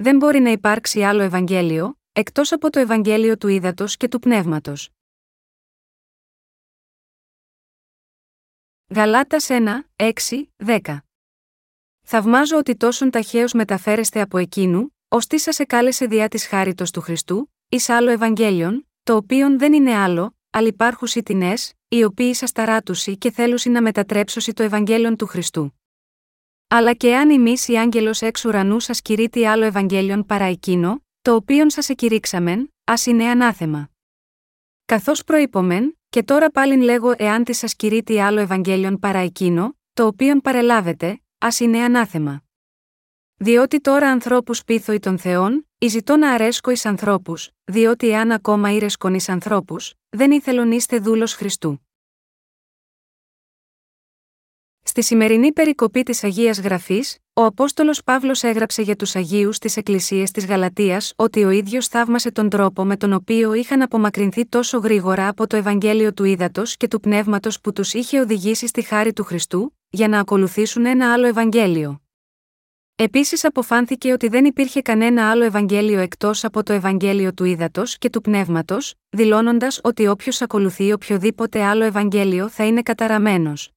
δεν μπορεί να υπάρξει άλλο Ευαγγέλιο, εκτός από το Ευαγγέλιο του Ήδατος και του Πνεύματος. Γαλάτας 1, 6, 10 Θαυμάζω ότι τόσον ταχαίως μεταφέρεστε από εκείνου, ω τι σας εκάλεσε διά της χάριτος του Χριστού, εις άλλο Ευαγγέλιον, το οποίον δεν είναι άλλο, αλλά υπάρχουσι τεινές, οι οποίοι σα ταράτουσι και θέλουσι να μετατρέψωσι το Ευαγγέλιον του Χριστού. Αλλά και αν εμείς η άγγελος εξ ουρανού σας κηρύττει άλλο Ευαγγέλιον παρά εκείνο, το οποίον σας εκηρύξαμεν, ας είναι ανάθεμα. Καθώς προείπομεν, και τώρα πάλιν λέγω εάν της σας κηρύττει άλλο Ευαγγέλιον παρά εκείνο, το οποίον παρελάβετε, ας είναι ανάθεμα. Διότι τώρα ανθρώπους πείθω ει των Θεών, εις ζητώ να αρέσκω εις ανθρώπους, διότι εάν ακόμα ήρεσκον εις ανθρώπους, δεν ήθελον είστε δούλος Χριστού. Στη σημερινή περικοπή της Αγίας Γραφής, ο Απόστολος Παύλος έγραψε για τους Αγίους στι Εκκλησίε της Γαλατεία ότι ο ίδιος θαύμασε τον τρόπο με τον οποίο είχαν απομακρυνθεί τόσο γρήγορα από το Ευαγγέλιο του Ήδατος και του Πνεύματος που τους είχε οδηγήσει στη χάρη του Χριστού, για να ακολουθήσουν ένα άλλο Ευαγγέλιο. Επίσης αποφάνθηκε ότι δεν υπήρχε κανένα άλλο Ευαγγέλιο εκτός από το Ευαγγέλιο του Ήδατος και του Πνεύματος, δηλώνοντας ότι όποιος ακολουθεί οποιοδήποτε άλλο Ευαγγέλιο θα είναι καταραμένος.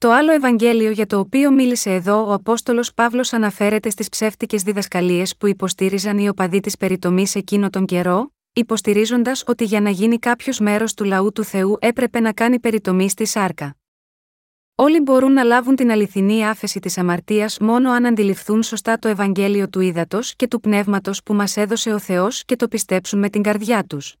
Το άλλο Ευαγγέλιο για το οποίο μίλησε εδώ ο Απόστολος Παύλος αναφέρεται στις ψεύτικες διδασκαλίες που υποστήριζαν οι οπαδοί της περιτομής εκείνο τον καιρό, υποστηρίζοντας ότι για να γίνει κάποιος μέρος του λαού του Θεού έπρεπε να κάνει περιτομή στη σάρκα. Όλοι μπορούν να λάβουν την αληθινή άφεση της αμαρτίας μόνο αν αντιληφθούν σωστά το Ευαγγέλιο του ύδατο και του πνεύματος που μας έδωσε ο Θεός και το πιστέψουν με την καρδιά τους.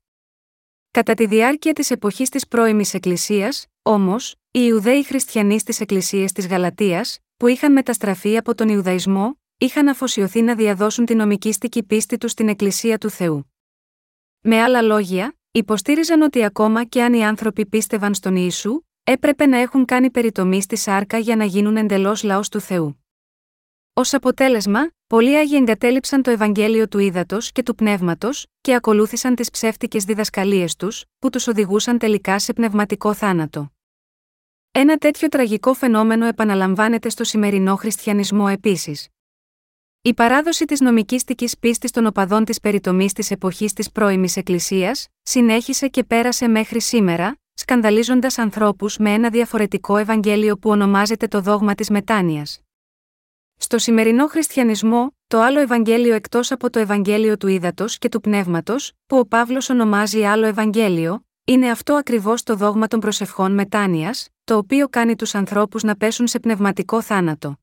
Κατά τη διάρκεια της εποχής της πρώιμης Εκκλησίας, Όμως, οι Ιουδαίοι χριστιανοί στις εκκλησίες της Γαλατείας, που είχαν μεταστραφεί από τον Ιουδαϊσμό, είχαν αφοσιωθεί να διαδώσουν την νομικήστικη πίστη τους στην Εκκλησία του Θεού. Με άλλα λόγια, υποστήριζαν ότι ακόμα και αν οι άνθρωποι πίστευαν στον Ιησού, έπρεπε να έχουν κάνει περιτομή στη σάρκα για να γίνουν εντελώς λαός του Θεού. Ω αποτέλεσμα, πολλοί άγιοι εγκατέλειψαν το Ευαγγέλιο του ύδατο και του πνεύματος και ακολούθησαν τις ψεύτικες διδασκαλίες τους, που τους οδηγούσαν τελικά σε πνευματικό θάνατο. Ένα τέτοιο τραγικό φαινόμενο επαναλαμβάνεται στο σημερινό χριστιανισμό επίσης. Η παράδοση της νομικήστική πίστης των οπαδών της περιτομής της εποχής της πρώιμης Εκκλησίας συνέχισε και πέρασε μέχρι σήμερα, σκανδαλίζοντας ανθρώπους με ένα διαφορετικό Ευαγγέλιο που ονομάζεται το δόγμα της μετάνοιας. Στο σημερινό χριστιανισμό, το άλλο Ευαγγέλιο εκτός από το Ευαγγέλιο του Ήδατος και του Πνεύματος, που ο Παύλος ονομάζει άλλο Ευαγγέλιο, είναι αυτό ακριβώς το δόγμα των προσευχών μετάνοιας, το οποίο κάνει τους ανθρώπους να πέσουν σε πνευματικό θάνατο.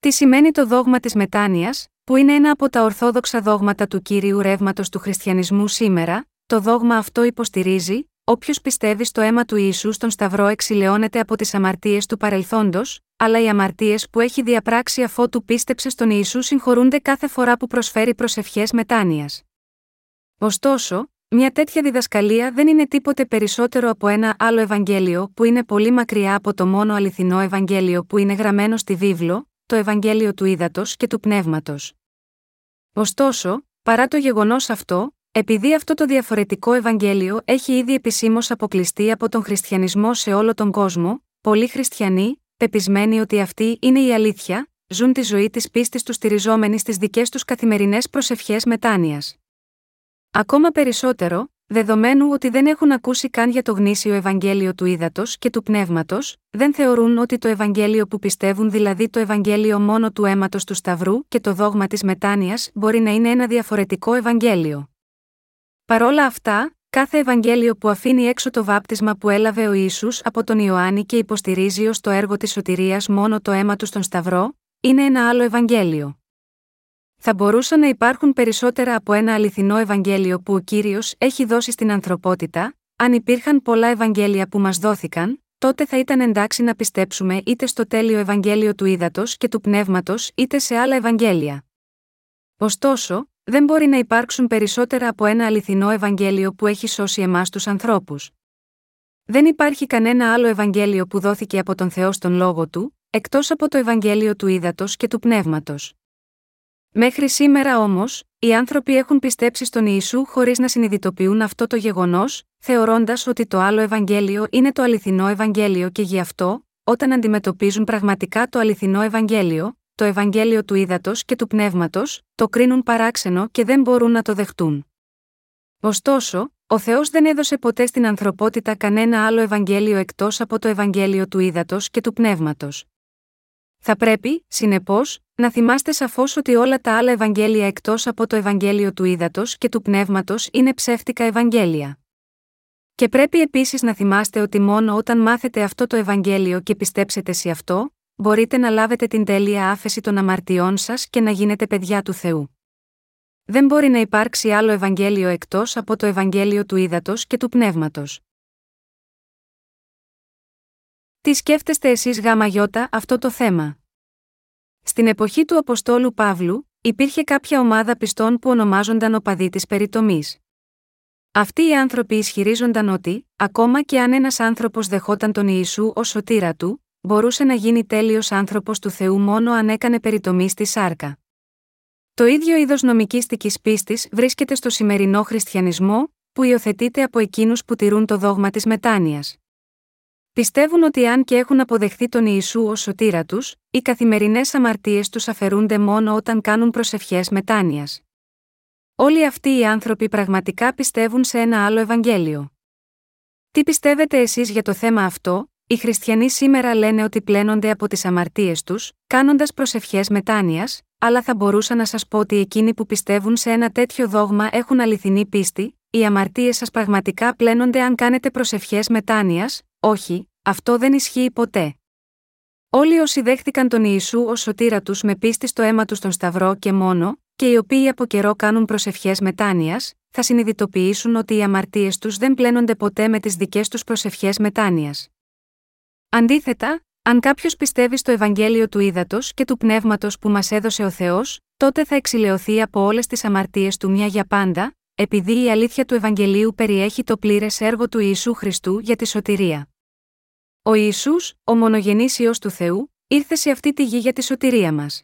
Τι σημαίνει το δόγμα της μετάνοιας, που είναι ένα από τα ορθόδοξα δόγματα του κύριου ρεύματος του χριστιανισμού σήμερα, το δόγμα αυτό υποστηρίζει, Όποιος πιστεύει στο αίμα του Ιησού στον Σταυρό εξηλαιώνεται από τις αμαρτίες του παρελθόντος, αλλά οι αμαρτίες που έχει διαπράξει αφότου πίστεψε στον Ιησού συγχωρούνται κάθε φορά που προσφέρει προσευχές μετάνοιας. Ωστόσο, μια τέτοια διδασκαλία δεν είναι τίποτε περισσότερο από ένα άλλο Ευαγγέλιο που είναι πολύ μακριά από το μόνο αληθινό Ευαγγέλιο που είναι γραμμένο στη βίβλο, το Ευαγγέλιο του Ήδατος και του Πνεύματος. Ωστόσο, παρά το γεγονός αυτό, επειδή αυτό το διαφορετικό Ευαγγέλιο έχει ήδη επισήμως αποκλειστεί από τον χριστιανισμό σε όλο τον κόσμο, πολλοί χριστιανοί, πεπισμένοι ότι αυτή είναι η αλήθεια, ζουν τη ζωή της πίστης τους στηριζόμενοι στις δικές τους καθημερινές προσευχές μετάνοιας. Ακόμα περισσότερο, δεδομένου ότι δεν έχουν ακούσει καν για το γνήσιο Ευαγγέλιο του ύδατο και του πνεύματος, δεν θεωρούν ότι το Ευαγγέλιο που πιστεύουν, δηλαδή το Ευαγγέλιο μόνο του αίματος του Σταυρού και το δόγμα της μετάνοιας, μπορεί να είναι ένα διαφορετικό Ευαγγέλιο. Παρόλα αυτά, κάθε Ευαγγέλιο που αφήνει έξω το βάπτισμα που έλαβε ο Ιησούς από τον Ιωάννη και υποστηρίζει ως το έργο της σωτηρίας μόνο το αίμα του στον Σταυρό, είναι ένα άλλο Ευαγγέλιο. Θα μπορούσαν να υπάρχουν περισσότερα από ένα αληθινό Ευαγγέλιο που ο κύριος έχει δώσει στην ανθρωπότητα, αν υπήρχαν πολλά Ευαγγέλια που μας δόθηκαν, τότε θα ήταν εντάξει να πιστέψουμε είτε στο τέλειο Ευαγγέλιο του Ήδατο και του Πνεύματος είτε σε άλλα Ευαγγέλια. Ωστόσο, δεν μπορεί να υπάρξουν περισσότερα από ένα αληθινό Ευαγγέλιο που έχει σώσει εμάς τους ανθρώπους. Δεν υπάρχει κανένα άλλο Ευαγγέλιο που δόθηκε από τον Θεό στον λόγο του, εκτός από το Ευαγγέλιο του Ήδατος και του Πνεύματος. Μέχρι σήμερα όμως, οι άνθρωποι έχουν πιστέψει στον Ιησού χωρίς να συνειδητοποιούν αυτό το γεγονός, θεωρώντας ότι το άλλο Ευαγγέλιο είναι το αληθινό Ευαγγέλιο και γι' αυτό, όταν αντιμετωπίζουν πραγματικά το αληθινό Ευαγγέλιο, το Ευαγγέλιο του Ήδατος και του Πνεύματος, το κρίνουν παράξενο και δεν μπορούν να το δεχτούν. Ωστόσο, ο Θεός δεν έδωσε ποτέ στην ανθρωπότητα κανένα άλλο Ευαγγέλιο εκτός από το Ευαγγέλιο του Ήδατος και του Πνεύματος. Θα πρέπει, συνεπώς, να θυμάστε σαφώς ότι όλα τα άλλα Ευαγγέλια εκτός από το Ευαγγέλιο του Ήδατος και του Πνεύματος είναι ψεύτικα Ευαγγέλια. Και πρέπει επίσης να θυμάστε ότι μόνο όταν μάθετε αυτό το Ευαγγέλιο και πιστέψετε σε αυτό, μπορείτε να λάβετε την τέλεια άφεση των αμαρτιών σας και να γίνετε παιδιά του Θεού. Δεν μπορεί να υπάρξει άλλο Ευαγγέλιο εκτός από το Ευαγγέλιο του Ήδατος και του Πνεύματος. Τι σκέφτεστε εσείς γάμα γιώτα αυτό το θέμα; Στην εποχή του Αποστόλου Παύλου, υπήρχε κάποια ομάδα πιστών που ονομάζονταν οπαδοί της περιτομής. Αυτοί οι άνθρωποι ισχυρίζονταν ότι, ακόμα και αν ένας άνθρωπος δεχόταν τον Ιησού ως σωτήρα του, μπορούσε να γίνει τέλειος άνθρωπος του Θεού μόνο αν έκανε περιτομή στη σάρκα. Το ίδιο είδος νομικήστικης πίστης βρίσκεται στο σημερινό χριστιανισμό, που υιοθετείται από εκείνους που τηρούν το δόγμα της μετάνοιας. Πιστεύουν ότι αν και έχουν αποδεχθεί τον Ιησού ως σωτήρα τους, οι καθημερινές αμαρτίες τους αφαιρούνται μόνο όταν κάνουν προσευχές μετάνοιας. Όλοι αυτοί οι άνθρωποι πραγματικά πιστεύουν σε ένα άλλο Ευαγγέλιο. Τι πιστεύετε εσείς για το θέμα αυτό, οι χριστιανοί σήμερα λένε ότι πλένονται από τις αμαρτίες τους, κάνοντας προσευχές μετάνοιας, αλλά θα μπορούσα να σας πω ότι εκείνοι που πιστεύουν σε ένα τέτοιο δόγμα έχουν αληθινή πίστη, οι αμαρτίες σας πραγματικά πλένονται αν κάνετε προσευχές μετάνοιας, όχι, αυτό δεν ισχύει ποτέ. Όλοι όσοι δέχτηκαν τον Ιησού ως σωτήρα τους με πίστη στο αίμα τους στον Σταυρό και μόνο, και οι οποίοι από καιρό κάνουν προσευχές μετάνοιας, θα συνειδητοποιήσουν ότι οι αμαρτίες τους δεν πλένονται ποτέ με τις δικές τους προσευχές μετάνοιας. Αντίθετα, αν κάποιος πιστεύει στο Ευαγγέλιο του ύδατο και του πνεύματος που μας έδωσε ο Θεός, τότε θα εξηλαιωθεί από όλες τις αμαρτίες του μια για πάντα, επειδή η αλήθεια του Ευαγγελίου περιέχει το πλήρες έργο του Ιησού Χριστού για τη σωτηρία. Ο Ιησούς, ο μονογενής Υιός του Θεού, ήρθε σε αυτή τη γη για τη σωτηρία μας.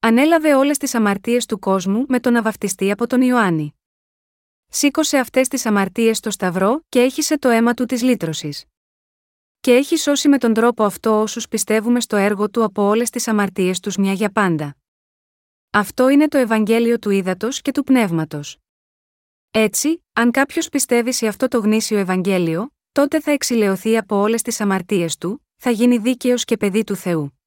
Ανέλαβε όλες τις αμαρτίες του κόσμου με τον αβαυτιστή από τον Ιωάννη. Σήκωσε αυτές τις αμαρτίες στο σταυρό και έχισε το αίμα του της λύτρωσης. Και έχει σώσει με τον τρόπο αυτό όσους πιστεύουμε στο έργο του από όλες τις αμαρτίες τους μια για πάντα. Αυτό είναι το Ευαγγέλιο του Ήδατος και του Πνεύματος. Έτσι, αν κάποιος πιστεύει σε αυτό το γνήσιο Ευαγγέλιο, τότε θα εξηλαιωθεί από όλες τις αμαρτίες του, θα γίνει δίκαιος και παιδί του Θεού.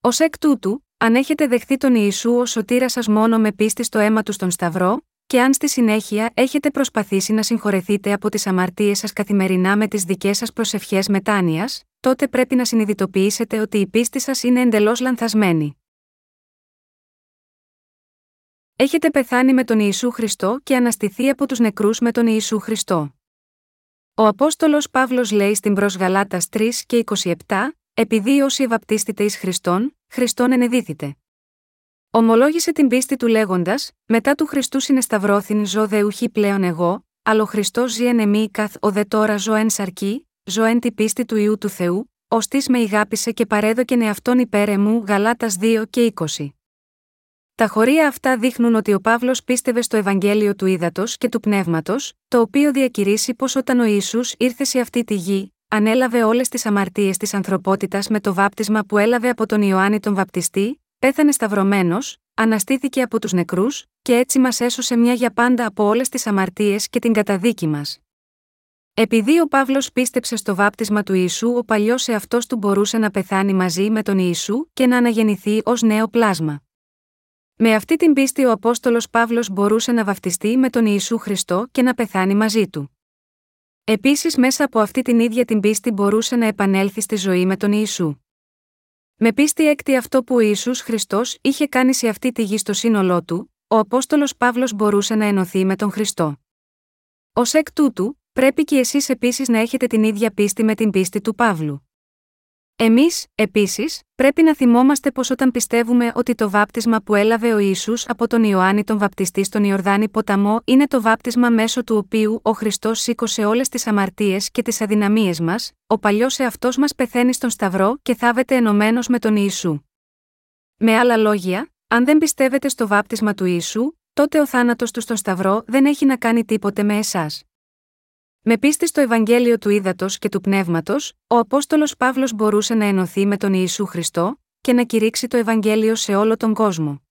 Ω εκ τούτου, αν έχετε δεχθεί τον Ιησού ως σωτήρα σας μόνο με πίστη στο αίμα του στον Σταυρό, και αν στη συνέχεια έχετε προσπαθήσει να συγχωρεθείτε από τις αμαρτίες σας καθημερινά με τις δικές σας προσευχές μετάνοιας, τότε πρέπει να συνειδητοποιήσετε ότι η πίστη σας είναι εντελώς λανθασμένη. Έχετε πεθάνει με τον Ιησού Χριστό και αναστηθεί από τους νεκρούς με τον Ιησού Χριστό. Ο Απόστολος Παύλος λέει στην προς Γαλάτας 3 και 27, επειδή όσοι ευαπτίστητε εις Χριστόν, Χριστόν ενεδίθητε. Ομολόγησε την πίστη του λέγοντας: Μετά του Χριστού συνεσταυρώθην ζω δε ουχή πλέον εγώ, αλλά ο Χριστό ζει εν εμή καθ ο δε τώρα ζω εν σαρκή, ζω εν τη πίστη του ιού του Θεού, ως με ηγάπησε και παρέδοκεν εαυτόν υπέρ εμού Γαλάτας 2 και 20. Τα χωρία αυτά δείχνουν ότι ο Παύλος πίστευε στο Ευαγγέλιο του Ήδατος και του Πνεύματος, το οποίο διακηρύσει πως όταν ο Ισού ήρθε σε αυτή τη γη, ανέλαβε όλες τις αμαρτίες της ανθρωπότητας με το βάπτισμα που έλαβε από τον Ιωάννη τον Βαπτιστή, πέθανε σταυρωμένος, αναστήθηκε από τους νεκρούς, και έτσι μας έσωσε μια για πάντα από όλες τις αμαρτίες και την καταδίκη μας. Επειδή ο Παύλος πίστεψε στο βάπτισμα του Ιησού, ο παλιός εαυτός του μπορούσε να πεθάνει μαζί με τον Ιησού και να αναγεννηθεί ως νέο πλάσμα. Με αυτή την πίστη ο Απόστολος Παύλος μπορούσε να βαφτιστεί με τον Ιησού Χριστό και να πεθάνει μαζί του. Επίσης, μέσα από αυτή την ίδια την πίστη μπορούσε να επανέλθει στη ζωή με τον Ιησού. Με πίστη έκτη αυτό που ο Ισού Χριστός είχε κάνει σε αυτή τη γη στο σύνολό του, ο Απόστολος Παύλος μπορούσε να ενωθεί με τον Χριστό. Ω εκ τούτου, πρέπει και εσείς επίσης να έχετε την ίδια πίστη με την πίστη του Παύλου. Εμείς, επίσης, πρέπει να θυμόμαστε πως όταν πιστεύουμε ότι το βάπτισμα που έλαβε ο Ισού από τον Ιωάννη τον Βαπτιστή στον Ιορδάνη ποταμό είναι το βάπτισμα μέσω του οποίου ο Χριστός σήκωσε όλες τις αμαρτίες και τις αδυναμίες μας, ο παλιός εαυτός μας πεθαίνει στον Σταυρό και θάβεται ενωμένος με τον Ιησού. Με άλλα λόγια, αν δεν πιστεύετε στο βάπτισμα του Ιησού, τότε ο θάνατος του στον Σταυρό δεν έχει να κάνει τίποτε με εσάς. Με πίστη στο Ευαγγέλιο του Ήδατος και του Πνεύματος, ο Απόστολος Παύλος μπορούσε να ενωθεί με τον Ιησού Χριστό, και να κηρύξει το Ευαγγέλιο σε όλο τον κόσμο.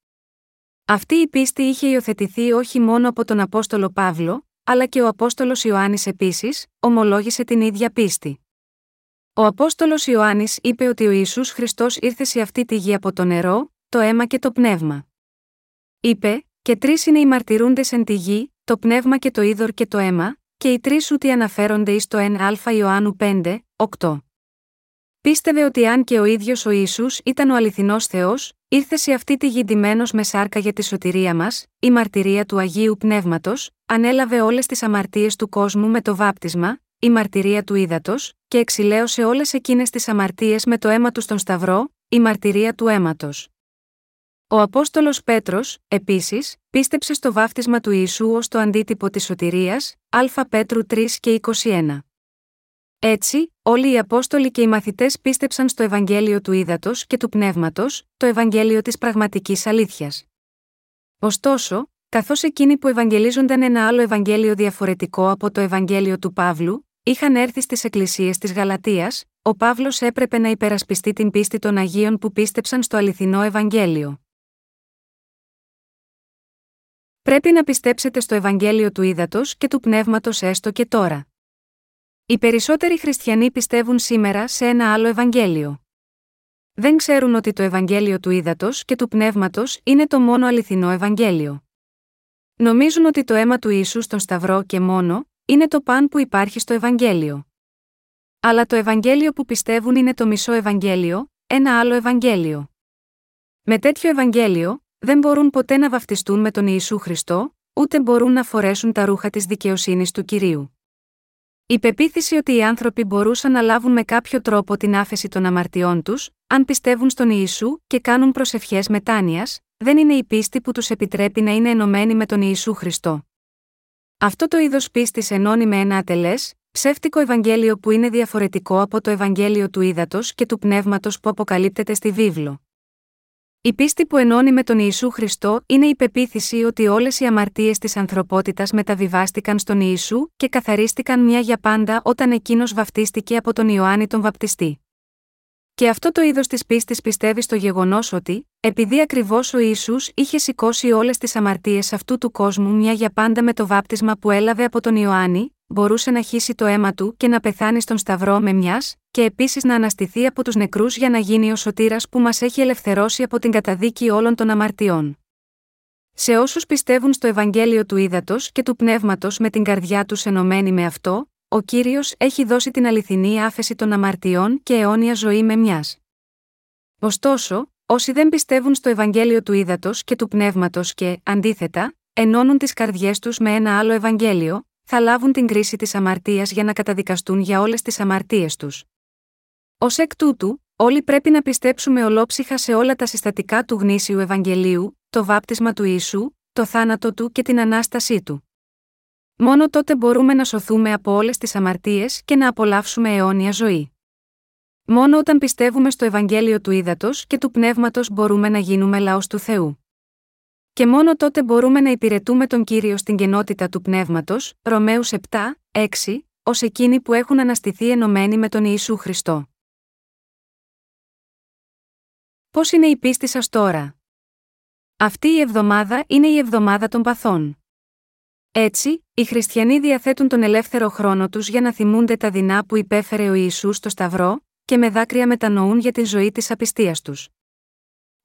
Αυτή η πίστη είχε υιοθετηθεί όχι μόνο από τον Απόστολο Παύλο, αλλά και ο Απόστολος Ιωάννης επίσης, ομολόγησε την ίδια πίστη. Ο Απόστολος Ιωάννης είπε ότι ο Ισού Χριστός ήρθε σε αυτή τη γη από το νερό, το αίμα και το πνεύμα. Είπε, και τρεις είναι οι μαρτυρούντες εν τη γη, το πνεύμα και το είδωρ και το αίμα, και οι τρεις ούτι αναφέρονται εις το 1α Ιωάννου 5, 8. Πίστευε ότι αν και ο ίδιος ο ίσου ήταν ο αληθινός Θεός, ήρθε σε αυτή τη γη ντυμένος με σάρκα για τη σωτηρία μας, η μαρτυρία του Αγίου Πνεύματος, ανέλαβε όλες τις αμαρτίες του κόσμου με το βάπτισμα, η μαρτυρία του ύδατος, και εξηλαίωσε όλες εκείνες τις αμαρτίες με το αίμα του στον Σταυρό, η μαρτυρία του αίματος. Ο Απόστολος Πέτρος, επίσης, πίστεψε στο βάφτισμα του Ιησού ως το αντίτυπο της σωτηρίας, Α Πέτρου 3 και 21. Έτσι, όλοι οι Απόστολοι και οι μαθητές πίστεψαν στο Ευαγγέλιο του Ήδατος και του Πνεύματος, το Ευαγγέλιο της πραγματικής αλήθειας. Ωστόσο, καθώς εκείνοι που ευαγγελίζονταν ένα άλλο Ευαγγέλιο διαφορετικό από το Ευαγγέλιο του Παύλου, είχαν έρθει στις εκκλησίες της Γαλατεία, ο Παύλος έπρεπε να υπερασπιστεί την πίστη των Αγίων που πίστεψαν στο αληθινό Ευαγγέλιο. Πρέπει να πιστέψετε στο Ευαγγέλιο του Ήδατος και του Πνεύματος έστω και τώρα. Οι περισσότεροι χριστιανοί πιστεύουν σήμερα σε ένα άλλο Ευαγγέλιο. Δεν ξέρουν ότι το Ευαγγέλιο του Ήδατος και του Πνεύματος είναι το μόνο αληθινό Ευαγγέλιο. Νομίζουν ότι το αίμα του ίσου στον Σταυρό και μόνο, είναι το παν που υπάρχει στο Ευαγγέλιο. Αλλά το Ευαγγέλιο που πιστεύουν είναι το μισό Ευαγγέλιο, ένα άλλο Ευαγγέλιο. Με τέτοιο Ευαγγέλιο, δεν μπορούν ποτέ να βαφτιστούν με τον Ιησού Χριστό, ούτε μπορούν να φορέσουν τα ρούχα της δικαιοσύνης του κυρίου. Η πεποίθηση ότι οι άνθρωποι μπορούσαν να λάβουν με κάποιο τρόπο την άφεση των αμαρτιών τους, αν πιστεύουν στον Ιησού και κάνουν προσευχές μετάνοιας, δεν είναι η πίστη που τους επιτρέπει να είναι ενωμένοι με τον Ιησού Χριστό. Αυτό το είδος πίστης ενώνει με ένα ατελές, ψεύτικο Ευαγγέλιο που είναι διαφορετικό από το Ευαγγέλιο του ύδατο και του πνεύματος που αποκαλύπτεται στη βίβλο. Η πίστη που ενώνει με τον Ιησού Χριστό είναι η πεποίθηση ότι όλες οι αμαρτίες της ανθρωπότητας μεταβιβάστηκαν στον Ιησού και καθαρίστηκαν μια για πάντα όταν εκείνος βαφτίστηκε από τον Ιωάννη τον Βαπτιστή. Και αυτό το είδος της πίστης πιστεύει στο γεγονός ότι, επειδή ακριβώς ο Ιησούς είχε σηκώσει όλες τις αμαρτίες αυτού του κόσμου μια για πάντα με το βάπτισμα που έλαβε από τον Ιωάννη, μπορούσε να χύσει το αίμα του και να πεθάνει στον Σταυρό με μιας, και επίσης να αναστηθεί από τους νεκρούς για να γίνει ο σωτήρας που μας έχει ελευθερώσει από την καταδίκη όλων των αμαρτιών. Σε όσους πιστεύουν στο Ευαγγέλιο του Ήδατος και του Πνεύματος με την καρδιά τους ενωμένη με αυτό, ο κύριος έχει δώσει την αληθινή άφεση των αμαρτιών και αιώνια ζωή με μιας. Ωστόσο, όσοι δεν πιστεύουν στο Ευαγγέλιο του Ήδατος και του Πνεύματος και, αντίθετα, ενώνουν τις καρδιές τους με ένα άλλο Ευαγγέλιο, θα λάβουν την κρίση της αμαρτίας για να καταδικαστούν για όλες τις αμαρτίες τους. Ω εκ τούτου, όλοι πρέπει να πιστέψουμε ολόψυχα σε όλα τα συστατικά του γνήσιου Ευαγγελίου, το βάπτισμα του Ιησού, το θάνατο του και την ανάστασή του. Μόνο τότε μπορούμε να σωθούμε από όλες τις αμαρτίες και να απολαύσουμε αιώνια ζωή. Μόνο όταν πιστεύουμε στο Ευαγγέλιο του Ήδατος και του Πνεύματος μπορούμε να γίνουμε λαός του Θεού. Και μόνο τότε μπορούμε να υπηρετούμε τον κύριο στην κενότητα του πνεύματος, Ρωμαίους 7, 6, ως εκείνοι που έχουν αναστηθεί ενωμένοι με τον Ιησού Χριστό. Πώς είναι η πίστη σας τώρα; Αυτή η εβδομάδα είναι η εβδομάδα των παθών. Έτσι, οι χριστιανοί διαθέτουν τον ελεύθερο χρόνο τους για να θυμούνται τα δεινά που υπέφερε ο Ιησούς στο Σταυρό, και με δάκρυα μετανοούν για τη ζωή της απιστίας τους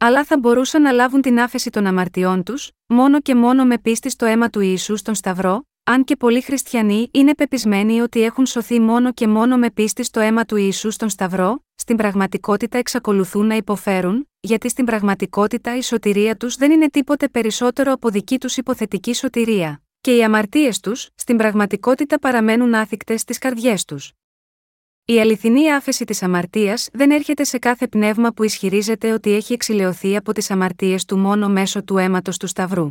αλλά θα μπορούσαν να λάβουν την άφεση των αμαρτιών τους, μόνο και μόνο με πίστη στο αίμα του Ιησού στον Σταυρό, αν και πολλοί χριστιανοί είναι πεπισμένοι ότι έχουν σωθεί μόνο και μόνο με πίστη στο αίμα του Ιησού στον Σταυρό, στην πραγματικότητα εξακολουθούν να υποφέρουν, γιατί στην πραγματικότητα η σωτηρία τους δεν είναι τίποτε περισσότερο από δική τους υποθετική σωτηρία, και οι αμαρτίες τους, στην πραγματικότητα παραμένουν άθικτες στις καρδιές τους. Η αληθινή άφεση της αμαρτίας δεν έρχεται σε κάθε πνεύμα που ισχυρίζεται ότι έχει εξηλαιωθεί από τις αμαρτίες του μόνο μέσω του αίματος του Σταυρού.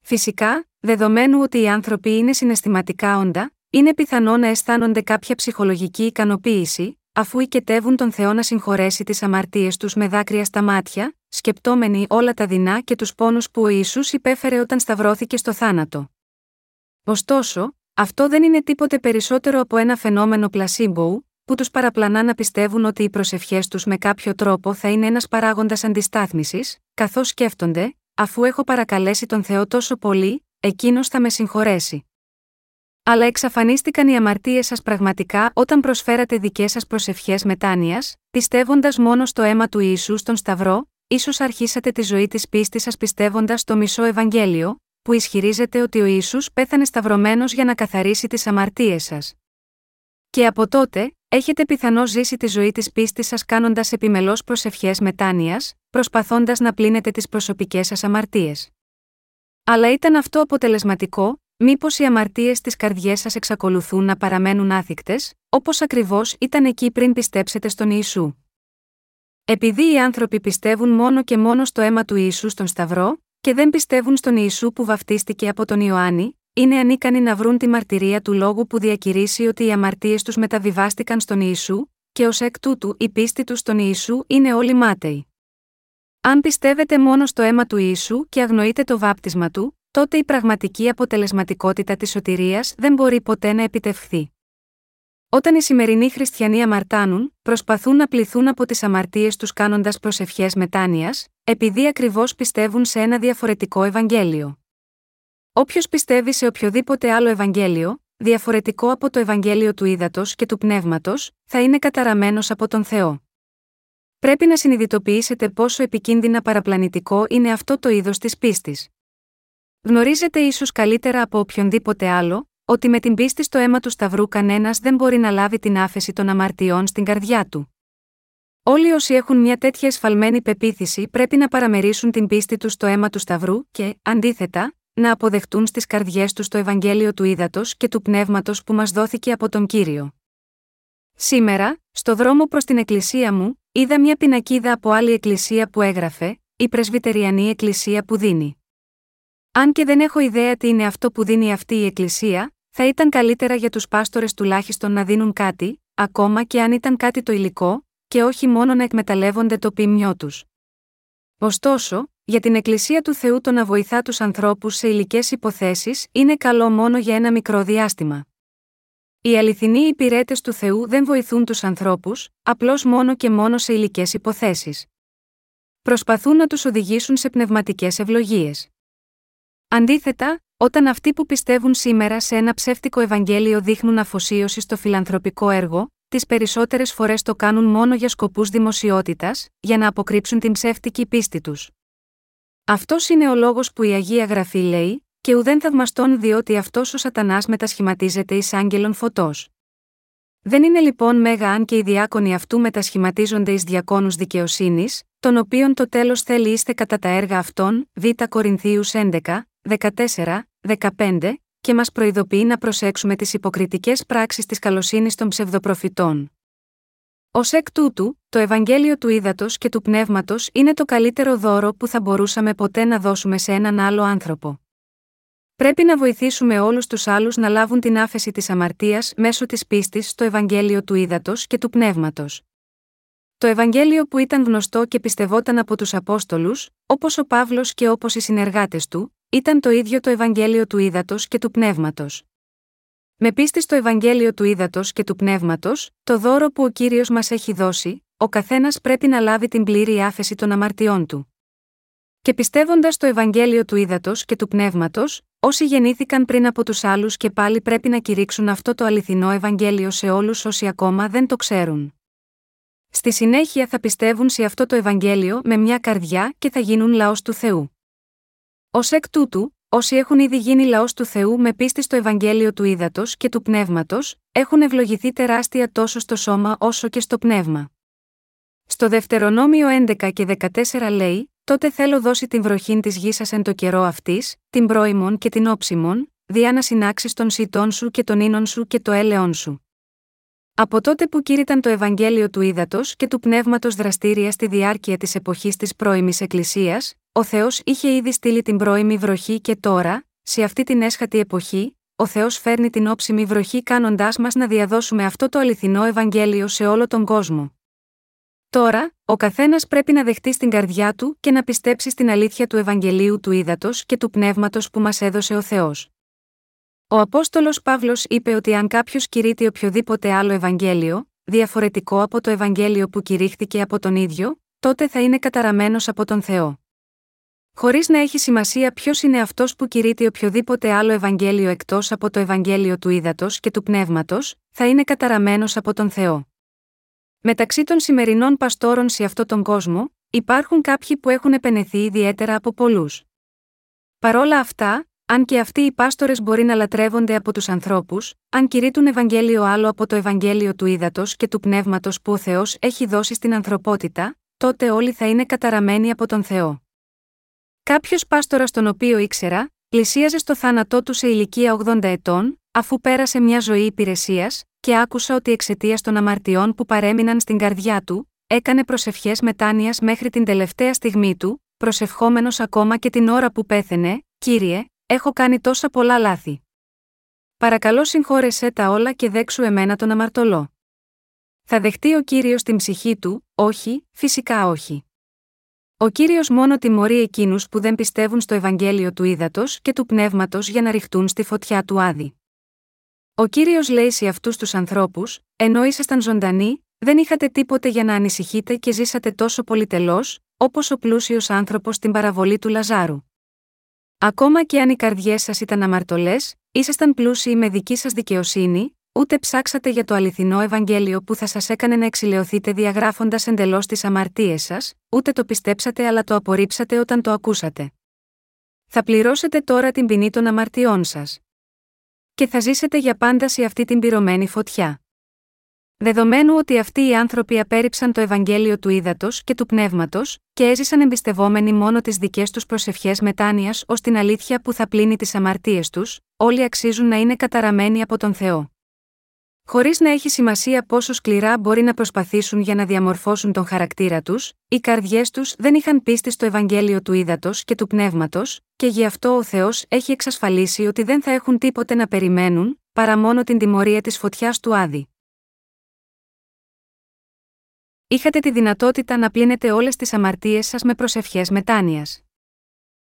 Φυσικά, δεδομένου ότι οι άνθρωποι είναι συναισθηματικά όντα, είναι πιθανό να αισθάνονται κάποια ψυχολογική ικανοποίηση, αφού οικετεύουν τον Θεό να συγχωρέσει τις αμαρτίες τους με δάκρυα στα μάτια, σκεπτόμενοι όλα τα δεινά και τους πόνους που ο Ιησούς υπέφερε όταν σταυρώθηκε στο θάνατο. Ωστόσο, αυτό δεν είναι τίποτε περισσότερο από ένα φαινόμενο πλασίμπου, που τους παραπλανά να πιστεύουν ότι οι προσευχές τους με κάποιο τρόπο θα είναι ένας παράγοντας αντιστάθμισης, καθώς σκέφτονται, αφού έχω παρακαλέσει τον Θεό τόσο πολύ, εκείνος θα με συγχωρέσει. Αλλά εξαφανίστηκαν οι αμαρτίες σας πραγματικά όταν προσφέρατε δικές σας προσευχές μετάνοιας, πιστεύοντας μόνο στο αίμα του Ιησού στον Σταυρό, ίσως αρχίσατε τη ζωή της πίστης σας πιστεύοντας στο μισό Ευαγγέλιο, που ισχυρίζεται ότι ο Ισού πέθανε σταυρωμένος για να καθαρίσει τις αμαρτίες σας. Και από τότε, έχετε πιθανώ ζήσει τη ζωή της πίστης σας κάνοντας επιμελώς προσευχές μετάνοιας, προσπαθώντας να πλύνετε τις προσωπικές σας αμαρτίες. Αλλά ήταν αυτό αποτελεσματικό, μήπως οι αμαρτίες της καρδιές σας εξακολουθούν να παραμένουν άθικτες, όπως ακριβώς ήταν εκεί πριν πιστέψετε στον Ιησού. Επειδή οι άνθρωποι πιστεύουν μόνο και μόνο στο αίμα του Ιησού στον Σταυρό, και δεν πιστεύουν στον Ιησού που βαφτίστηκε από τον Ιωάννη, είναι ανίκανοι να βρουν τη μαρτυρία του λόγου που διακηρύσει ότι οι αμαρτίες τους μεταβιβάστηκαν στον Ιησού, και ως εκ τούτου η πίστη τους στον Ιησού είναι όλοι μάταιοι. Αν πιστεύετε μόνο στο αίμα του Ιησού και αγνοείτε το βάπτισμα του, τότε η πραγματική αποτελεσματικότητα της σωτηρίας δεν μπορεί ποτέ να επιτευχθεί. Όταν οι σημερινοί χριστιανοί αμαρτάνουν, προσπαθούν να πληθούν από τις αμαρτίες τους κάνοντας προσευχές μετάνοιας, επειδή ακριβώς πιστεύουν σε ένα διαφορετικό Ευαγγέλιο. Όποιος πιστεύει σε οποιοδήποτε άλλο Ευαγγέλιο, διαφορετικό από το Ευαγγέλιο του Ήδατος και του Πνεύματος, θα είναι καταραμένος από τον Θεό. Πρέπει να συνειδητοποιήσετε πόσο επικίνδυνα παραπλανητικό είναι αυτό το είδος της πίστης. Γνωρίζετε ίσως καλύτερα από οποιονδήποτε άλλο, ότι με την πίστη στο αίμα του Σταυρού κανένας δεν μπορεί να λάβει την άφεση των αμαρτιών στην καρδιά του. Όλοι όσοι έχουν μια τέτοια εσφαλμένη πεποίθηση πρέπει να παραμερίσουν την πίστη τους στο αίμα του Σταυρού και, αντίθετα, να αποδεχτούν στις καρδιές τους το Ευαγγέλιο του Ήδατος και του Πνεύματος που μας δόθηκε από τον κύριο. Σήμερα, στο δρόμο προς την εκκλησία μου, είδα μια πινακίδα από άλλη εκκλησία που έγραφε Η Πρεσβυτεριανή Εκκλησία που δίνει. Αν και δεν έχω ιδέα τι είναι αυτό που δίνει αυτή η εκκλησία, θα ήταν καλύτερα για τους πάστορες τουλάχιστον να δίνουν κάτι, ακόμα και αν ήταν κάτι το υλικό, και όχι μόνο να εκμεταλλεύονται το ποιμιό τους. Ωστόσο, για την Εκκλησία του Θεού το να βοηθά τους ανθρώπους σε υλικές υποθέσεις είναι καλό μόνο για ένα μικρό διάστημα. Οι αληθινοί υπηρέτες του Θεού δεν βοηθούν τους ανθρώπους, απλώς μόνο και μόνο σε υλικές υποθέσεις. Προσπαθούν να τους οδηγήσουν σε πνευματικές ευλογίες. Αντίθετα, όταν αυτοί που πιστεύουν σήμερα σε ένα ψεύτικο Ευαγγέλιο δείχνουν αφοσίωση στο φιλανθρωπικό έργο, τις περισσότερες φορές το κάνουν μόνο για σκοπούς δημοσιότητας, για να αποκρύψουν την ψεύτικη πίστη τους. Αυτός είναι ο λόγος που η Αγία Γραφή λέει, και ουδέν θαυμαστών διότι αυτός ο Σατανάς μετασχηματίζεται εις άγγελον φωτός. Δεν είναι λοιπόν μέγα αν και οι διάκονοι αυτού μετασχηματίζονται εις διακόνους δικαιοσύνης, των οποίων το τέλος θέλει είστε κατά τα έργα αυτών, Β Κορινθίους 11, 14, 15, και μας προειδοποιεί να προσέξουμε τις υποκριτικές πράξεις της καλοσύνης των ψευδοπροφητών. Ω εκ τούτου, το Ευαγγέλιο του Ήδατος και του Πνεύματος είναι το καλύτερο δώρο που θα μπορούσαμε ποτέ να δώσουμε σε έναν άλλο άνθρωπο. Πρέπει να βοηθήσουμε όλους τους άλλους να λάβουν την άφεση της αμαρτίας μέσω της πίστης στο Ευαγγέλιο του Ήδατος και του Πνεύματος. Το Ευαγγέλιο που ήταν γνωστό και πιστευόταν από τους Απόστολους, όπως ο Παύλος και όπως οι συνεργάτες του, ήταν το ίδιο το Ευαγγέλιο του Ήδατος και του Πνεύματος. Με πίστη στο Ευαγγέλιο του Ήδατος και του Πνεύματος, το δώρο που ο κύριος μας έχει δώσει, ο καθένας πρέπει να λάβει την πλήρη άφεση των αμαρτιών του. Και πιστεύοντας το Ευαγγέλιο του Ήδατος και του Πνεύματος, όσοι γεννήθηκαν πριν από τους άλλους και πάλι πρέπει να κηρύξουν αυτό το αληθινό Ευαγγέλιο σε όλους όσοι ακόμα δεν το ξέρουν. Στη συνέχεια θα πιστεύουν σε αυτό το Ευαγγέλιο με μια καρδιά και θα γίνουν λαός του Θεού. Ω εκ τούτου, όσοι έχουν ήδη γίνει λαός του Θεού με πίστη στο Ευαγγέλιο του Ήδατος και του Πνεύματος, έχουν ευλογηθεί τεράστια τόσο στο σώμα όσο και στο πνεύμα. Στο Δευτερονόμιο 11 και 14 λέει: Τότε θέλω δώσει την βροχήν της γης σας εν το καιρό αυτής, την πρώιμον και την όψιμον, διά να συνάξεις τον σιτών σου και τον ίνων σου και το έλεον σου. Από τότε που κήρυταν το Ευαγγέλιο του Ήδατος και του Πνεύματος δραστήρια στη διάρκεια της εποχής της πρώιμης Εκκλησίας, ο Θεός είχε ήδη στείλει την πρώιμη βροχή και τώρα, σε αυτή την έσχατη εποχή, ο Θεός φέρνει την όψιμη βροχή κάνοντάς μας να διαδώσουμε αυτό το αληθινό Ευαγγέλιο σε όλο τον κόσμο. Τώρα, ο καθένας πρέπει να δεχτεί στην καρδιά του και να πιστέψει στην αλήθεια του Ευαγγελίου του Ήδατος και του Πνεύματος που μας έδωσε ο Θεός. Ο Απόστολος Παύλος είπε ότι αν κάποιος κηρύττει οποιοδήποτε άλλο Ευαγγέλιο, διαφορετικό από το Ευαγγέλιο που κηρύχθηκε από τον ίδιο, τότε θα είναι καταραμένος από τον Θεό. Χωρίς να έχει σημασία ποιος είναι αυτός που κηρύττει οποιοδήποτε άλλο Ευαγγέλιο εκτός από το Ευαγγέλιο του Ήδατος και του Πνεύματος, θα είναι καταραμένος από τον Θεό. Μεταξύ των σημερινών παστόρων σε αυτόν τον κόσμο, υπάρχουν κάποιοι που έχουν επενεθεί ιδιαίτερα από πολλούς. Παρόλα αυτά, αν και αυτοί οι πάστορες μπορεί να λατρεύονται από τους ανθρώπους, αν κηρύττουν Ευαγγέλιο άλλο από το Ευαγγέλιο του Ήδατος και του Πνεύματος που ο Θεός έχει δώσει στην ανθρωπότητα, τότε όλοι θα είναι καταραμένοι από τον Θεό. Κάποιος πάστορας τον οποίο ήξερα, πλησίαζε στο θάνατό του σε ηλικία 80 ετών, αφού πέρασε μια ζωή υπηρεσίας, και άκουσα ότι εξαιτίας των αμαρτιών που παρέμειναν στην καρδιά του, έκανε προσευχές μετάνοιας μέχρι την τελευταία στιγμή του, προσευχόμενος ακόμα και την ώρα που πέθαινε, κύριε, έχω κάνει τόσα πολλά λάθη. Παρακαλώ συγχώρεσέ τα όλα και δέξου εμένα τον αμαρτωλό. Θα δεχτεί ο κύριος την ψυχή του, όχι, φυσικά όχι. Ο κύριος μόνο τιμωρεί εκείνους που δεν πιστεύουν στο Ευαγγέλιο του ύδατο και του πνεύματος για να ρηχτούν στη φωτιά του άδη. Ο κύριος λέει σε αυτούς τους ανθρώπους, ενώ ήσασταν ζωντανοί, δεν είχατε τίποτε για να ανησυχείτε και ζήσατε τόσο πολυτελώς, όπως ο πλούσιος άνθρωπος στην παραβολή του Λαζάρου. Ακόμα και αν οι καρδιές σας ήταν αμαρτωλές, ήσασταν πλούσιοι με δική σας δικαιοσύνη, ούτε ψάξατε για το αληθινό Ευαγγέλιο που θα σας έκανε να εξηλαιωθείτε διαγράφοντας εντελώς τις αμαρτίες σας, ούτε το πιστέψατε αλλά το απορρίψατε όταν το ακούσατε. Θα πληρώσετε τώρα την ποινή των αμαρτιών σας. Και θα ζήσετε για πάντα σε αυτή την πυρωμένη φωτιά. Δεδομένου ότι αυτοί οι άνθρωποι απέρριψαν το Ευαγγέλιο του ύδατο και του πνεύματος, και έζησαν εμπιστευόμενοι μόνο τις δικές τους προσευχές μετάνοιας ως την αλήθεια που θα πλύνει τις αμαρτίες τους, όλοι αξίζουν να είναι καταραμένοι από τον Θεό. Χωρίς να έχει σημασία πόσο σκληρά μπορεί να προσπαθήσουν για να διαμορφώσουν τον χαρακτήρα τους, οι καρδιές τους δεν είχαν πίστη στο Ευαγγέλιο του ύδατο και του πνεύματος, και γι' αυτό ο Θεός έχει εξασφαλίσει ότι δεν θα έχουν τίποτε να περιμένουν, παρά μόνο την τιμωρία της φωτιάς του άδη. Είχατε τη δυνατότητα να πλύνετε όλες τις αμαρτίες σας με προσευχές μετάνοιας.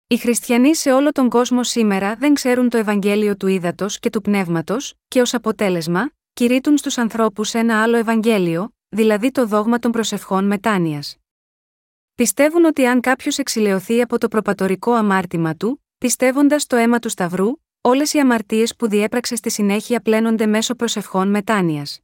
Οι χριστιανοί σε όλο τον κόσμο σήμερα δεν ξέρουν το Ευαγγέλιο του ύδατο και του πνεύματος, και ως αποτέλεσμα, κηρύττουν στους ανθρώπους ένα άλλο Ευαγγέλιο, δηλαδή το δόγμα των προσευχών μετάνοιας. Πιστεύουν ότι αν κάποιος εξηλαιωθεί από το προπατορικό αμάρτημα του, πιστεύοντας το αίμα του Σταυρού, όλες οι αμαρτίες που διέπραξε στη συνέχεια πλένονται μέσω προσευχών μετάνοιας.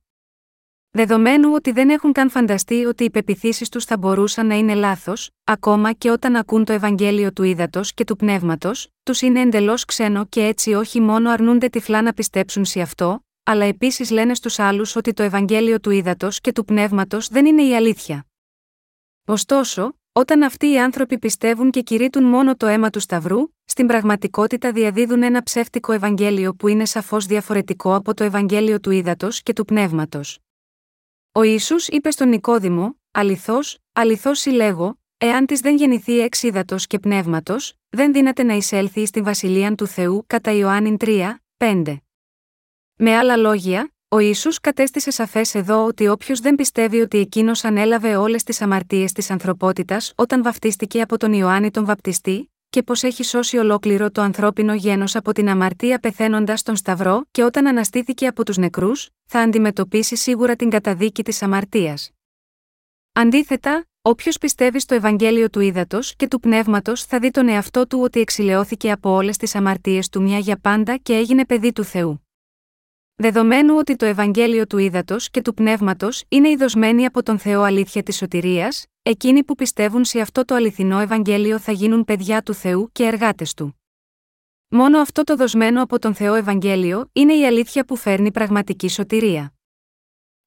Δεδομένου ότι δεν έχουν καν φανταστεί ότι οι πεπιθήσεις τους θα μπορούσαν να είναι λάθος, ακόμα και όταν ακούν το Ευαγγέλιο του ύδατο και του πνεύματος, τους είναι εντελώς ξένο και έτσι όχι μόνο αρνούνται τυφλά να πιστέψουν σε αυτό, αλλά επίσης λένε στους άλλους ότι το Ευαγγέλιο του ύδατο και του πνεύματος δεν είναι η αλήθεια. Ωστόσο, όταν αυτοί οι άνθρωποι πιστεύουν και κηρύττουν μόνο το αίμα του Σταυρού, στην πραγματικότητα διαδίδουν ένα ψεύτικο Ευαγγέλιο που είναι σαφώς διαφορετικό από το Ευαγγέλιο του ύδατο και του πνεύματος. Ο Ισού είπε στον Νικόδημο: Αληθώς, αληθώς συλλέγω, εάν της δεν γεννηθεί εξ ύδατος και πνεύματος, δεν δύναται να εισέλθει στην βασιλεία του Θεού κατά Ιωάννη 3, 5. Με άλλα λόγια, ο Ισού κατέστησε σαφές εδώ ότι όποιος δεν πιστεύει ότι εκείνος ανέλαβε όλες τις αμαρτίες της ανθρωπότητας όταν βαφτίστηκε από τον Ιωάννη τον Βαπτιστή, και πω έχει σώσει ολόκληρο το ανθρώπινο γένος από την αμαρτία πεθαίνοντας στον Σταυρό και όταν αναστήθηκε από τους νεκρούς, θα αντιμετωπίσει σίγουρα την καταδίκη της αμαρτίας. Αντίθετα, όποιος πιστεύει στο Ευαγγέλιο του Ήδατος και του Πνεύματος θα δει τον εαυτό του ότι εξηλαιώθηκε από όλες τις αμαρτίες του μια για πάντα και έγινε παιδί του Θεού. Δεδομένου ότι το Ευαγγέλιο του Ήδατος και του Πνεύματος είναι η από τον Θεό αλήθεια της σωτηρίας, εκείνοι που πιστεύουν σε αυτό το αληθινό Ευαγγέλιο θα γίνουν παιδιά του Θεού και εργάτες του. Μόνο αυτό το δοσμένο από τον Θεό Ευαγγέλιο είναι η αλήθεια που φέρνει πραγματική σωτηρία.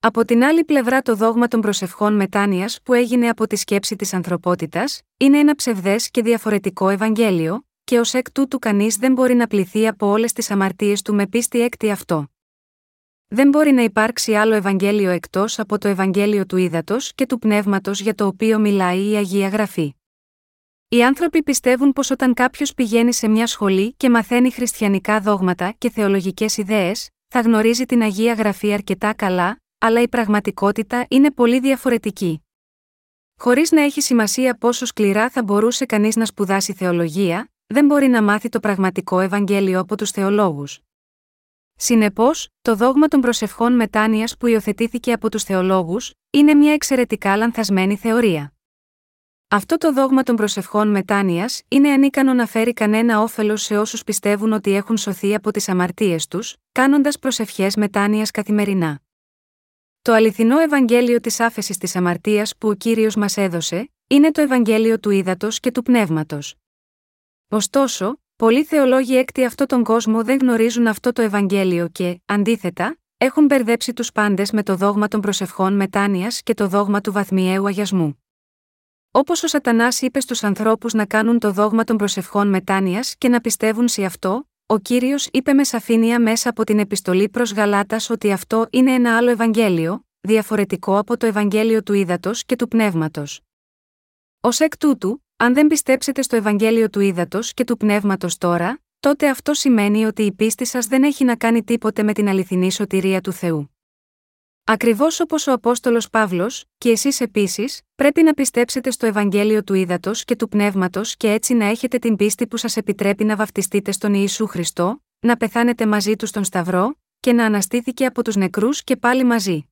Από την άλλη πλευρά το δόγμα των προσευχών μετάνοιας που έγινε από τη σκέψη της ανθρωπότητας, είναι ένα ψευδές και διαφορετικό Ευαγγέλιο, και ως εκ τούτου κανείς δεν μπορεί να πληθεί από όλες τις αμαρτίες του με πίστη έκτη αυτό. Δεν μπορεί να υπάρξει άλλο Ευαγγέλιο εκτός από το Ευαγγέλιο του Ήδατος και του Πνεύματος για το οποίο μιλάει η Αγία Γραφή. Οι άνθρωποι πιστεύουν πως όταν κάποιος πηγαίνει σε μια σχολή και μαθαίνει χριστιανικά δόγματα και θεολογικές ιδέες, θα γνωρίζει την Αγία Γραφή αρκετά καλά, αλλά η πραγματικότητα είναι πολύ διαφορετική. Χωρίς να έχει σημασία πόσο σκληρά θα μπορούσε κανείς να σπουδάσει θεολογία, δεν μπορεί να μάθει το πραγματικό Ευαγγέλιο από τους θεολόγους. Συνεπώς, το δόγμα των προσευχών μετάνοιας που υιοθετήθηκε από τους θεολόγους, είναι μια εξαιρετικά λανθασμένη θεωρία. Αυτό το δόγμα των προσευχών μετάνοιας είναι ανίκανο να φέρει κανένα όφελος σε όσους πιστεύουν ότι έχουν σωθεί από τις αμαρτίες τους, κάνοντας προσευχές μετάνοιας καθημερινά. Το αληθινό Ευαγγέλιο της άφεσης της αμαρτίας που ο κύριος μας έδωσε, είναι το Ευαγγέλιο του ύδατος και του πνεύματος. Ωστόσο, πολλοί θεολόγοι έκτη αυτόν τον κόσμο δεν γνωρίζουν αυτό το Ευαγγέλιο και, αντίθετα, έχουν μπερδέψει τους πάντες με το δόγμα των προσευχών μετάνοιας και το δόγμα του βαθμιαίου αγιασμού. Όπως ο Σατανάς είπε στους ανθρώπους να κάνουν το δόγμα των προσευχών μετάνοιας και να πιστεύουν σε αυτό, ο κύριος είπε με σαφήνεια μέσα από την επιστολή προς Γαλάτας ότι αυτό είναι ένα άλλο Ευαγγέλιο, διαφορετικό από το Ευαγγέλιο του ύδατο και του πνεύματος. Ω εκ τούτου, αν δεν πιστέψετε στο Ευαγγέλιο του ύδατο και του πνεύματος τώρα, τότε αυτό σημαίνει ότι η πίστη σας δεν έχει να κάνει τίποτε με την αληθινή σωτηρία του Θεού. Ακριβώς όπως ο Απόστολος Παύλος, και εσείς επίσης, πρέπει να πιστέψετε στο Ευαγγέλιο του ύδατο και του πνεύματος και έτσι να έχετε την πίστη που σας επιτρέπει να βαφτιστείτε στον Ιησού Χριστό, να πεθάνετε μαζί του στον Σταυρό, και να αναστήθηκε από τους νεκρούς και πάλι μαζί.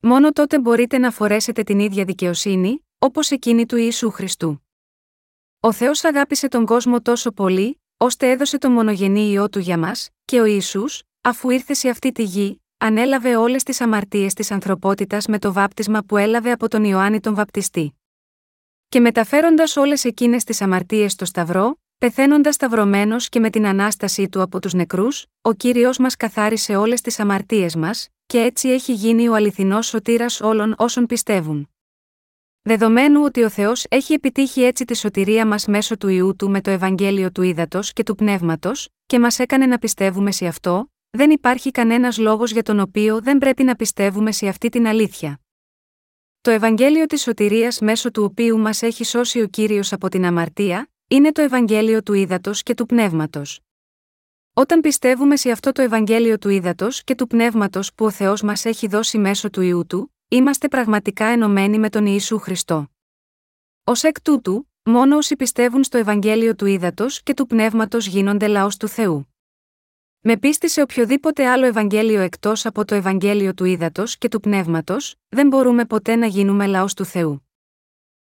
Μόνο τότε μπορείτε να φορέσετε την ίδια δικαιοσύνη, όπως εκείνη του Ιησού Χριστού. Ο Θεός αγάπησε τον κόσμο τόσο πολύ, ώστε έδωσε τον μονογενή ιό του για μας, και ο Ιησούς, αφού ήρθε σε αυτή τη γη, ανέλαβε όλες τις αμαρτίες της ανθρωπότητας με το βάπτισμα που έλαβε από τον Ιωάννη τον Βαπτιστή. Και μεταφέροντας όλες εκείνες τις αμαρτίες στο Σταυρό, πεθαίνοντας σταυρωμένος και με την ανάστασή του από τους νεκρούς, ο κύριος μας καθάρισε όλες τις αμαρτίες μας, και έτσι έχει γίνει ο αληθινός σωτήρας όλων όσων πιστεύουν. Δεδομένου ότι ο Θεός έχει επιτύχει έτσι τη σωτηρία μας μέσω του ιού του με το Ευαγγέλιο του ύδατο και του πνεύματος, και μας έκανε να πιστεύουμε σε αυτό, δεν υπάρχει κανένας λόγος για τον οποίο δεν πρέπει να πιστεύουμε σε αυτή την αλήθεια. Το Ευαγγέλιο της σωτηρίας μέσω του οποίου μας έχει σώσει ο κύριος από την αμαρτία, είναι το Ευαγγέλιο του ύδατο και του πνεύματος. Όταν πιστεύουμε σε αυτό το Ευαγγέλιο του ύδατο και του πνεύματος που ο Θεός μας έχει δώσει μέσω του ιού του, είμαστε πραγματικά ενωμένοι με τον Ιησού Χριστό. Ω εκ τούτου, μόνο όσοι πιστεύουν στο Ευαγγέλιο του ύδατο και του πνεύματος γίνονται λαός του Θεού. Με πίστη σε οποιοδήποτε άλλο Ευαγγέλιο εκτός από το Ευαγγέλιο του ύδατο και του πνεύματος, δεν μπορούμε ποτέ να γίνουμε λαός του Θεού.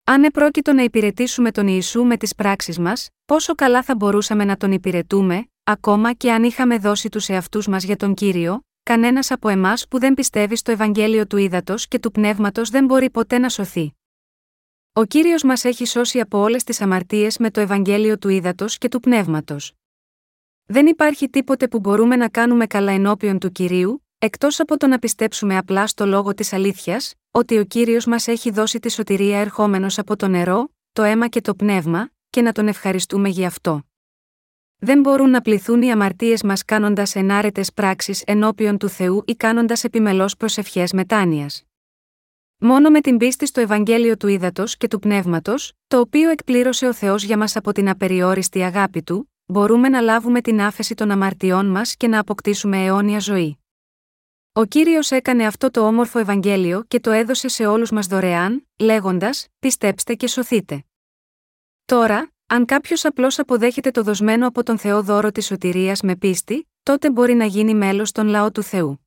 Αν επρόκειτο να υπηρετήσουμε τον Ιησού με τις πράξεις μας, πόσο καλά θα μπορούσαμε να τον υπηρετούμε, ακόμα και αν είχαμε δώσει τους εαυτούς μας για τον κύριο, κανένας από εμάς που δεν πιστεύει στο Ευαγγέλιο του ύδατο και του πνεύματος δεν μπορεί ποτέ να σωθεί. Ο κύριος μας έχει σώσει από όλες τις αμαρτίες με το Ευαγγέλιο του ύδατο και του πνεύματος. Δεν υπάρχει τίποτε που μπορούμε να κάνουμε καλά ενώπιον του κυρίου, εκτός από το να πιστέψουμε απλά στο λόγο της αλήθειας, ότι ο κύριος μας έχει δώσει τη σωτηρία ερχόμενος από το νερό, το αίμα και το πνεύμα, και να τον ευχαριστούμε γι' αυτό. Δεν μπορούν να πληθούν οι αμαρτίες μας κάνοντας ενάρετες πράξεις ενώπιον του Θεού ή κάνοντας επιμελώς προσευχές μετάνοιας. Μόνο με την πίστη στο Ευαγγέλιο του Ήδατος και του Πνεύματος, το οποίο εκπλήρωσε ο Θεός για μας από την απεριόριστη αγάπη του, μπορούμε να λάβουμε την άφεση των αμαρτιών μας και να αποκτήσουμε αιώνια ζωή. Ο κύριος έκανε αυτό το όμορφο Ευαγγέλιο και το έδωσε σε όλους μας δωρεάν, λέγοντας: Πιστέψτε και σωθείτε. Τώρα, αν κάποιος απλώς αποδέχεται το δοσμένο από τον Θεό δώρο της σωτηρίας με πίστη, τότε μπορεί να γίνει μέλος στον λαό του Θεού.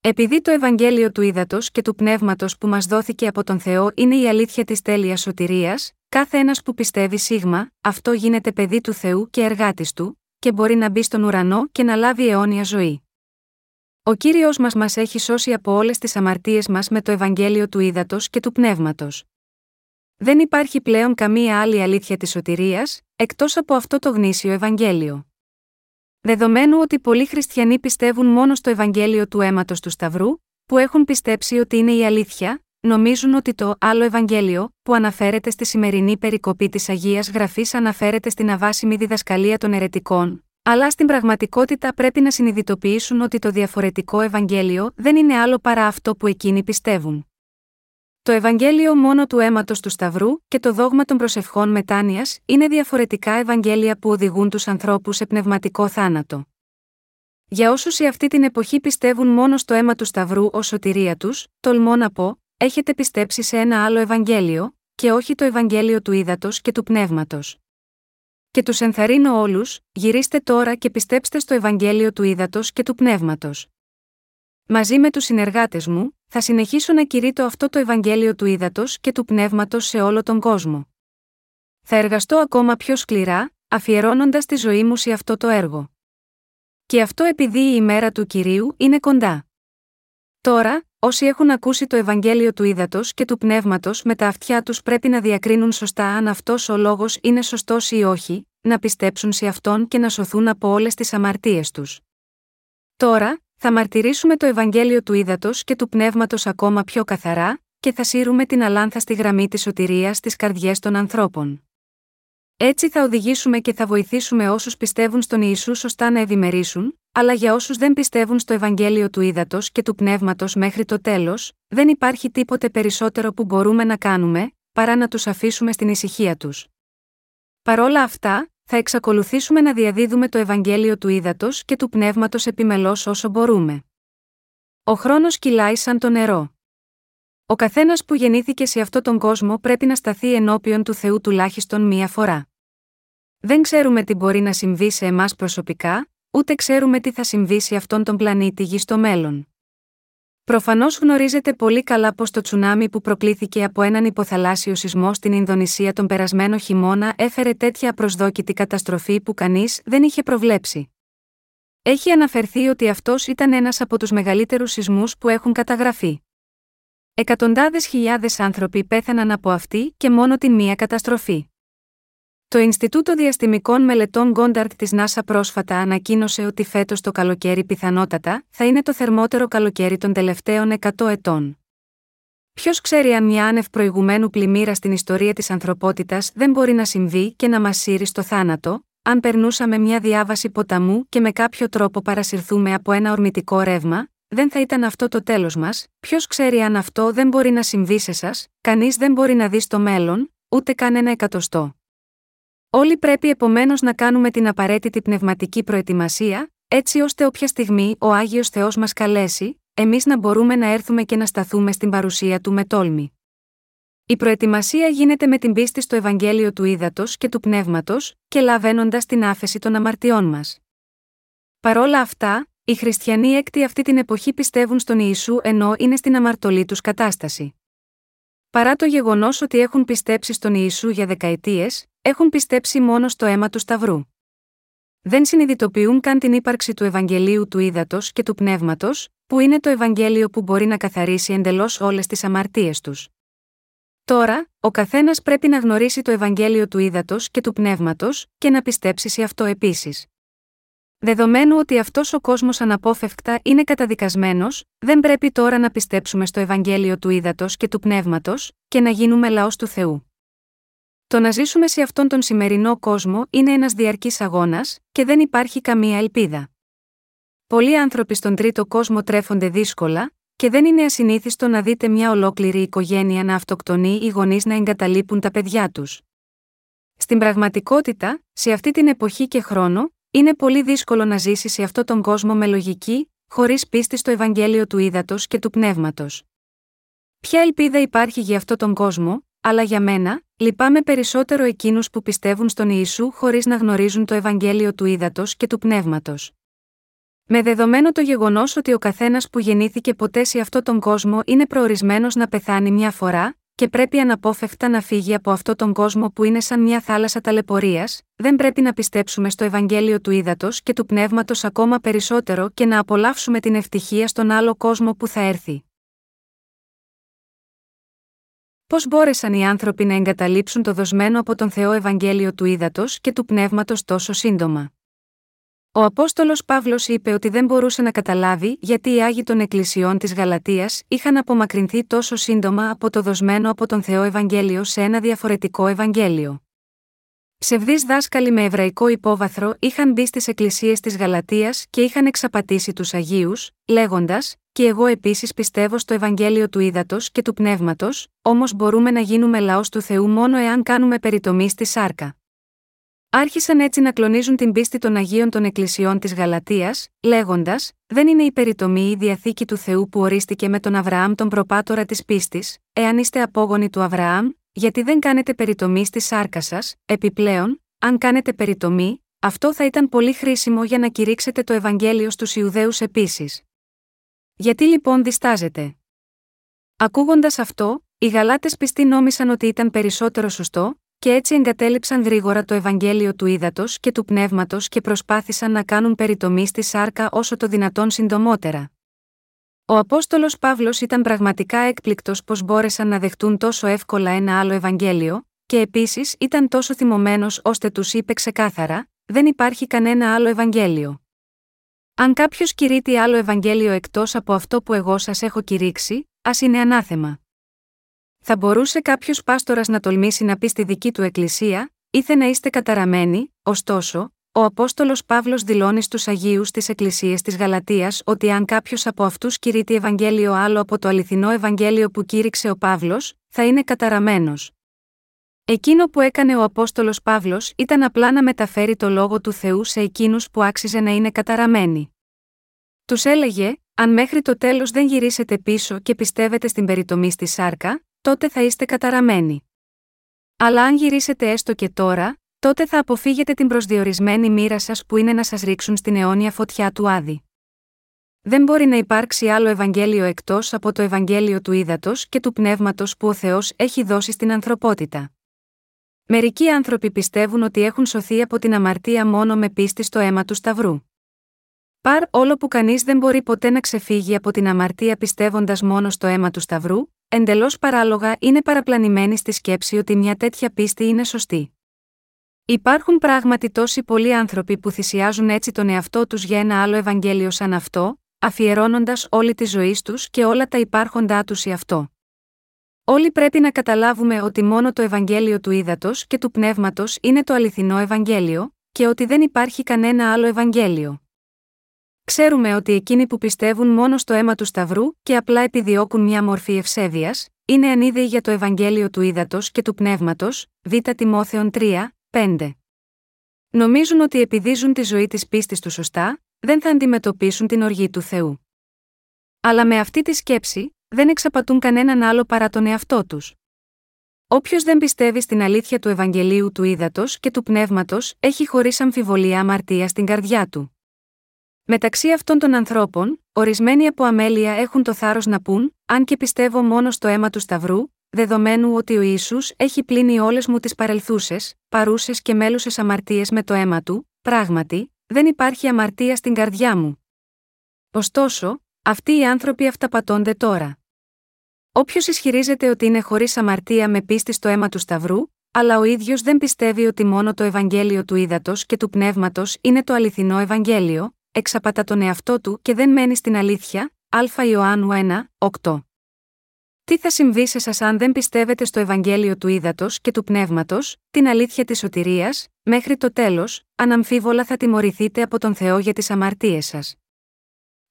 Επειδή το Ευαγγέλιο του Ήδατος και του Πνεύματος που μας δόθηκε από τον Θεό είναι η αλήθεια της τέλειας σωτηρίας, κάθε ένας που πιστεύει σίγμα, αυτό γίνεται παιδί του Θεού και εργάτης του, και μπορεί να μπει στον ουρανό και να λάβει αιώνια ζωή. Ο κύριος μας μας έχει σώσει από όλες τις αμαρτίες μας με το Ευαγγέλιο του Ήδατος και του Πνεύματος. Δεν υπάρχει πλέον καμία άλλη αλήθεια της σωτηρίας, εκτός από αυτό το γνήσιο Ευαγγέλιο. Δεδομένου ότι πολλοί χριστιανοί πιστεύουν μόνο στο Ευαγγέλιο του αίματος του Σταυρού, που έχουν πιστέψει ότι είναι η αλήθεια, νομίζουν ότι το άλλο Ευαγγέλιο, που αναφέρεται στη σημερινή περικοπή της Αγίας Γραφής, αναφέρεται στην αβάσιμη διδασκαλία των ερετικών, αλλά στην πραγματικότητα πρέπει να συνειδητοποιήσουν ότι το διαφορετικό Ευαγγέλιο δεν είναι άλλο παρά αυτό που εκείνοι πιστεύουν. Το Ευαγγέλιο μόνο του αίματος του Σταυρού και το δόγμα των προσευχών μετάνοιας είναι διαφορετικά Ευαγγέλια που οδηγούν τους ανθρώπους σε πνευματικό θάνατο. Για όσους σε αυτή την εποχή πιστεύουν μόνο στο αίμα του Σταυρού ως σωτηρία τους, τολμώ να πω, έχετε πιστέψει σε ένα άλλο Ευαγγέλιο, και όχι το Ευαγγέλιο του ύδατος και του πνεύματος. Και τους ενθαρρύνω όλους, γυρίστε τώρα και πιστέψτε στο Ευαγγέλιο του Ήδατο και του Πνεύματος. Μαζί με τους συνεργάτες μου, θα συνεχίσω να κηρύττω αυτό το Ευαγγέλιο του Ήδατος και του Πνεύματος σε όλο τον κόσμο. Θα εργαστώ ακόμα πιο σκληρά, αφιερώνοντας τη ζωή μου σε αυτό το έργο. Και αυτό επειδή η ημέρα του κυρίου είναι κοντά. Τώρα, όσοι έχουν ακούσει το Ευαγγέλιο του Ήδατος και του Πνεύματος με τα αυτιά τους πρέπει να διακρίνουν σωστά αν αυτός ο λόγος είναι σωστός ή όχι, να πιστέψουν σε αυτόν και να σωθούν από όλες τις αμαρτίες τους. Τώρα, θα μαρτυρήσουμε το Ευαγγέλιο του Ήδατος και του Πνεύματος ακόμα πιο καθαρά, και θα σύρουμε την αλάνθαστη γραμμή της σωτηρίας στις καρδιές των ανθρώπων. Έτσι θα οδηγήσουμε και θα βοηθήσουμε όσους πιστεύουν στον Ιησού σωστά να ευημερήσουν, αλλά για όσους δεν πιστεύουν στο Ευαγγέλιο του Ήδατος και του Πνεύματος μέχρι το τέλος, δεν υπάρχει τίποτε περισσότερο που μπορούμε να κάνουμε, παρά να τους αφήσουμε στην ησυχία τους. Παρόλα αυτά, θα εξακολουθήσουμε να διαδίδουμε το Ευαγγέλιο του Ήδατος και του Πνεύματος επιμελώς όσο μπορούμε. Ο χρόνος κυλάει σαν το νερό. Ο καθένας που γεννήθηκε σε αυτόν τον κόσμο πρέπει να σταθεί ενώπιον του Θεού τουλάχιστον μία φορά. Δεν ξέρουμε τι μπορεί να συμβεί σε εμάς προσωπικά, ούτε ξέρουμε τι θα συμβεί σε αυτόν τον πλανήτη γη στο μέλλον. Προφανώς γνωρίζετε πολύ καλά πως το τσουνάμι που προκλήθηκε από έναν υποθαλάσσιο σεισμό στην Ινδονησία τον περασμένο χειμώνα έφερε τέτοια απροσδόκητη καταστροφή που κανείς δεν είχε προβλέψει. Έχει αναφερθεί ότι αυτός ήταν ένας από τους μεγαλύτερους σεισμούς που έχουν καταγραφεί. Εκατοντάδες χιλιάδες άνθρωποι πέθαναν από αυτή και μόνο την μία καταστροφή. Το Ινστιτούτο Διαστημικών Μελετών Γκόνταρκ της ΝΑΣΑ πρόσφατα ανακοίνωσε ότι φέτος το καλοκαίρι πιθανότατα θα είναι το θερμότερο καλοκαίρι των τελευταίων 100 ετών. Ποιος ξέρει αν μια άνευ προηγουμένου πλημμύρα στην ιστορία της ανθρωπότητας δεν μπορεί να συμβεί και να μας σύρει στο θάνατο, αν περνούσαμε μια διάβαση ποταμού και με κάποιο τρόπο παρασυρθούμε από ένα ορμητικό ρεύμα, δεν θα ήταν αυτό το τέλος μας, ποιος ξέρει αν αυτό δεν μπορεί να συμβεί σε σας, κανείς δεν μπορεί να δει στο μέλλον, ούτε καν ένα εκατοστό. Όλοι πρέπει επομένως να κάνουμε την απαραίτητη πνευματική προετοιμασία, έτσι ώστε όποια στιγμή ο Άγιος Θεός μας καλέσει, εμείς να μπορούμε να έρθουμε και να σταθούμε στην παρουσία Του με τόλμη. Η προετοιμασία γίνεται με την πίστη στο Ευαγγέλιο του Ήδατος και του Πνεύματος, και λαβαίνοντας την άφεση των αμαρτιών μας. Παρόλα αυτά, οι χριστιανοί έκτη αυτή την εποχή πιστεύουν στον Ιησού ενώ είναι στην αμαρτωλή τους κατάσταση. Παρά το γεγονός ότι έχουν πιστέψει στον Ιησού για δεκαετίες, έχουν πιστέψει μόνο στο αίμα του Σταυρού. Δεν συνειδητοποιούν καν την ύπαρξη του Ευαγγελίου του Ήδατος και του Πνεύματος, που είναι το Ευαγγέλιο που μπορεί να καθαρίσει εντελώς όλες τις αμαρτίες τους. Τώρα, ο καθένας πρέπει να γνωρίσει το Ευαγγέλιο του Ήδατος και του Πνεύματος, και να πιστέψει σε αυτό επίσης. Δεδομένου ότι αυτός ο κόσμος αναπόφευκτα είναι καταδικασμένος, δεν πρέπει τώρα να πιστέψουμε στο Ευαγγέλιο του Ήδατος και του Πνεύματος, και να γίνουμε λαός του Θεού. Το να ζήσουμε σε αυτόν τον σημερινό κόσμο είναι ένας διαρκής αγώνας, και δεν υπάρχει καμία ελπίδα. Πολλοί άνθρωποι στον τρίτο κόσμο τρέφονται δύσκολα, και δεν είναι ασυνήθιστο να δείτε μια ολόκληρη οικογένεια να αυτοκτονεί ή γονείς να εγκαταλείπουν τα παιδιά τους. Στην πραγματικότητα, σε αυτή την εποχή και χρόνο, είναι πολύ δύσκολο να ζήσει σε αυτόν τον κόσμο με λογική, χωρίς πίστη στο Ευαγγέλιο του Ήδατος και του Πνεύματος. Ποια ελπίδα υπάρχει για αυτόν τον κόσμο, αλλά για μένα, λυπάμαι περισσότερο εκείνους που πιστεύουν στον Ιησού χωρίς να γνωρίζουν το Ευαγγέλιο του Ήδατος και του Πνεύματος. Με δεδομένο το γεγονός ότι ο καθένας που γεννήθηκε ποτέ σε αυτόν τον κόσμο είναι προορισμένος να πεθάνει μια φορά, και πρέπει αναπόφευκτα να φύγει από αυτόν τον κόσμο που είναι σαν μια θάλασσα ταλαιπωρίας, δεν πρέπει να πιστέψουμε στο Ευαγγέλιο του Ήδατος και του Πνεύματος ακόμα περισσότερο και να απολαύσουμε την ευτυχία στον άλλο κόσμο που θα έρθει. Πώς μπόρεσαν οι άνθρωποι να εγκαταλείψουν το δοσμένο από τον Θεό Ευαγγέλιο του Ήδατος και του Πνεύματος τόσο σύντομα; Ο Απόστολος Παύλος είπε ότι δεν μπορούσε να καταλάβει γιατί οι Άγιοι των Εκκλησιών της Γαλατεία είχαν απομακρυνθεί τόσο σύντομα από το δοσμένο από τον Θεό Ευαγγέλιο σε ένα διαφορετικό Ευαγγέλιο. Ψευδείς δάσκαλοι με εβραϊκό υπόβαθρο είχαν μπει στις εκκλησίες της Γαλατείας και είχαν εξαπατήσει τους Αγίους, λέγοντας: Και εγώ επίσης πιστεύω στο Ευαγγέλιο του Ήδατος και του Πνεύματος, όμως μπορούμε να γίνουμε λαός του Θεού μόνο εάν κάνουμε περιτομή στη σάρκα. Άρχισαν έτσι να κλονίζουν την πίστη των Αγίων των Εκκλησιών της Γαλατείας, λέγοντας: Δεν είναι η περιτομή η διαθήκη του Θεού που ορίστηκε με τον Αβραάμ τον προπάτορα της πίστης, εάν είστε απόγονοι του Αβραάμ, γιατί δεν κάνετε περιτομή στη σάρκα σας, επιπλέον, αν κάνετε περιτομή, αυτό θα ήταν πολύ χρήσιμο για να κηρύξετε το Ευαγγέλιο στους Ιουδαίους επίσης. Γιατί λοιπόν διστάζετε; Ακούγοντας αυτό, οι Γαλάτες πιστοί νόμισαν ότι ήταν περισσότερο σωστό, και έτσι εγκατέλειψαν γρήγορα το Ευαγγέλιο του ύδατος και του πνεύματος και προσπάθησαν να κάνουν περιτομή στη σάρκα όσο το δυνατόν συντομότερα. Ο Απόστολος Παύλος ήταν πραγματικά έκπληκτος πω μπόρεσαν να δεχτούν τόσο εύκολα ένα άλλο Ευαγγέλιο, και επίσης ήταν τόσο θυμωμένος ώστε τους είπε ξεκάθαρα: Δεν υπάρχει κανένα άλλο Ευαγγέλιο. Αν κάποιος κηρύττει άλλο Ευαγγέλιο εκτός από αυτό που εγώ σας έχω κηρύξει, ας είναι ανάθεμα. Θα μπορούσε κάποιος πάστορας να τολμήσει να πει στη δική του εκκλησία, ήθε να είστε καταραμένοι, ωστόσο, ο Απόστολος Παύλος δηλώνει στους Αγίους της Εκκλησίε της Γαλατείας ότι αν κάποιος από αυτούς κηρύττει Ευαγγέλιο άλλο από το αληθινό Ευαγγέλιο που κήρυξε ο Παύλος, θα είναι καταραμένος. Εκείνο που έκανε ο Απόστολος Παύλος ήταν απλά να μεταφέρει το λόγο του Θεού σε εκείνους που άξιζε να είναι καταραμένοι. Τους έλεγε: Αν μέχρι το τέλος δεν γυρίσετε πίσω και πιστεύετε στην περιτομή στη σάρκα, τότε θα είστε καταραμένοι. Αλλά αν γυρίσετε έστω και τώρα, τότε θα αποφύγετε την προσδιορισμένη μοίρα σας που είναι να σας ρίξουν στην αιώνια φωτιά του Άδη. Δεν μπορεί να υπάρξει άλλο Ευαγγέλιο εκτός από το Ευαγγέλιο του Ήδατος και του Πνεύματος που ο Θεός έχει δώσει στην ανθρωπότητα. Μερικοί άνθρωποι πιστεύουν ότι έχουν σωθεί από την αμαρτία μόνο με πίστη στο αίμα του Σταυρού. Παρ όλο που κανείς δεν μπορεί ποτέ να ξεφύγει από την αμαρτία πιστεύοντας μόνο στο αίμα του Σταυρού, εντελώς παράλογα είναι παραπλανημένοι στη σκέψη ότι μια τέτοια πίστη είναι σωστή. Υπάρχουν πράγματι τόσοι πολλοί άνθρωποι που θυσιάζουν έτσι τον εαυτό τους για ένα άλλο Ευαγγέλιο σαν αυτό, αφιερώνοντας όλη τη ζωή του και όλα τα υπάρχοντά τους σε αυτό. Όλοι πρέπει να καταλάβουμε ότι μόνο το Ευαγγέλιο του Ήδατος και του Πνεύματος είναι το αληθινό Ευαγγέλιο, και ότι δεν υπάρχει κανένα άλλο Ευαγγέλιο. Ξέρουμε ότι εκείνοι που πιστεύουν μόνο στο αίμα του Σταυρού και απλά επιδιώκουν μια μορφή ευσέβειας, είναι ανίδεοι για το Ευαγγέλιο του Ήδατος και του Πνεύματος, Β. Τιμόθεων 3, 5. Νομίζουν ότι επειδή ζουν τη ζωή της πίστης τους σωστά, δεν θα αντιμετωπίσουν την οργή του Θεού. Αλλά με αυτή τη σκέψη, δεν εξαπατούν κανέναν άλλο παρά τον εαυτό τους. Όποιος δεν πιστεύει στην αλήθεια του Ευαγγελίου του Ήδατος και του Πνεύματος, έχει χωρίς αμφιβολία αμαρτία στην καρδιά του. Μεταξύ αυτών των ανθρώπων, ορισμένοι από αμέλεια έχουν το θάρρος να πούν: Αν και πιστεύω μόνο στο αίμα του Σταυρού, δεδομένου ότι ο Ιησούς έχει πλύνει όλες μου τις παρελθούσες, παρούσες και μέλουσες αμαρτίες με το αίμα του, πράγματι, δεν υπάρχει αμαρτία στην καρδιά μου. Ωστόσο, αυτοί οι άνθρωποι αυταπατώνται τώρα. Όποιος ισχυρίζεται ότι είναι χωρίς αμαρτία με πίστη στο αίμα του Σταυρού, αλλά ο ίδιος δεν πιστεύει ότι μόνο το Ευαγγέλιο του ύδατο και του πνεύματος είναι το αληθινό Ευαγγέλιο, εξαπατά τον εαυτό του και δεν μένει στην αλήθεια, Α Ιωάννου 1, 8. Τι θα συμβεί σε σας αν δεν πιστεύετε στο Ευαγγέλιο του Ήδατος και του Πνεύματος, την αλήθεια της σωτηρίας, μέχρι το τέλος, αναμφίβολα θα τιμωρηθείτε από τον Θεό για τις αμαρτίες σας.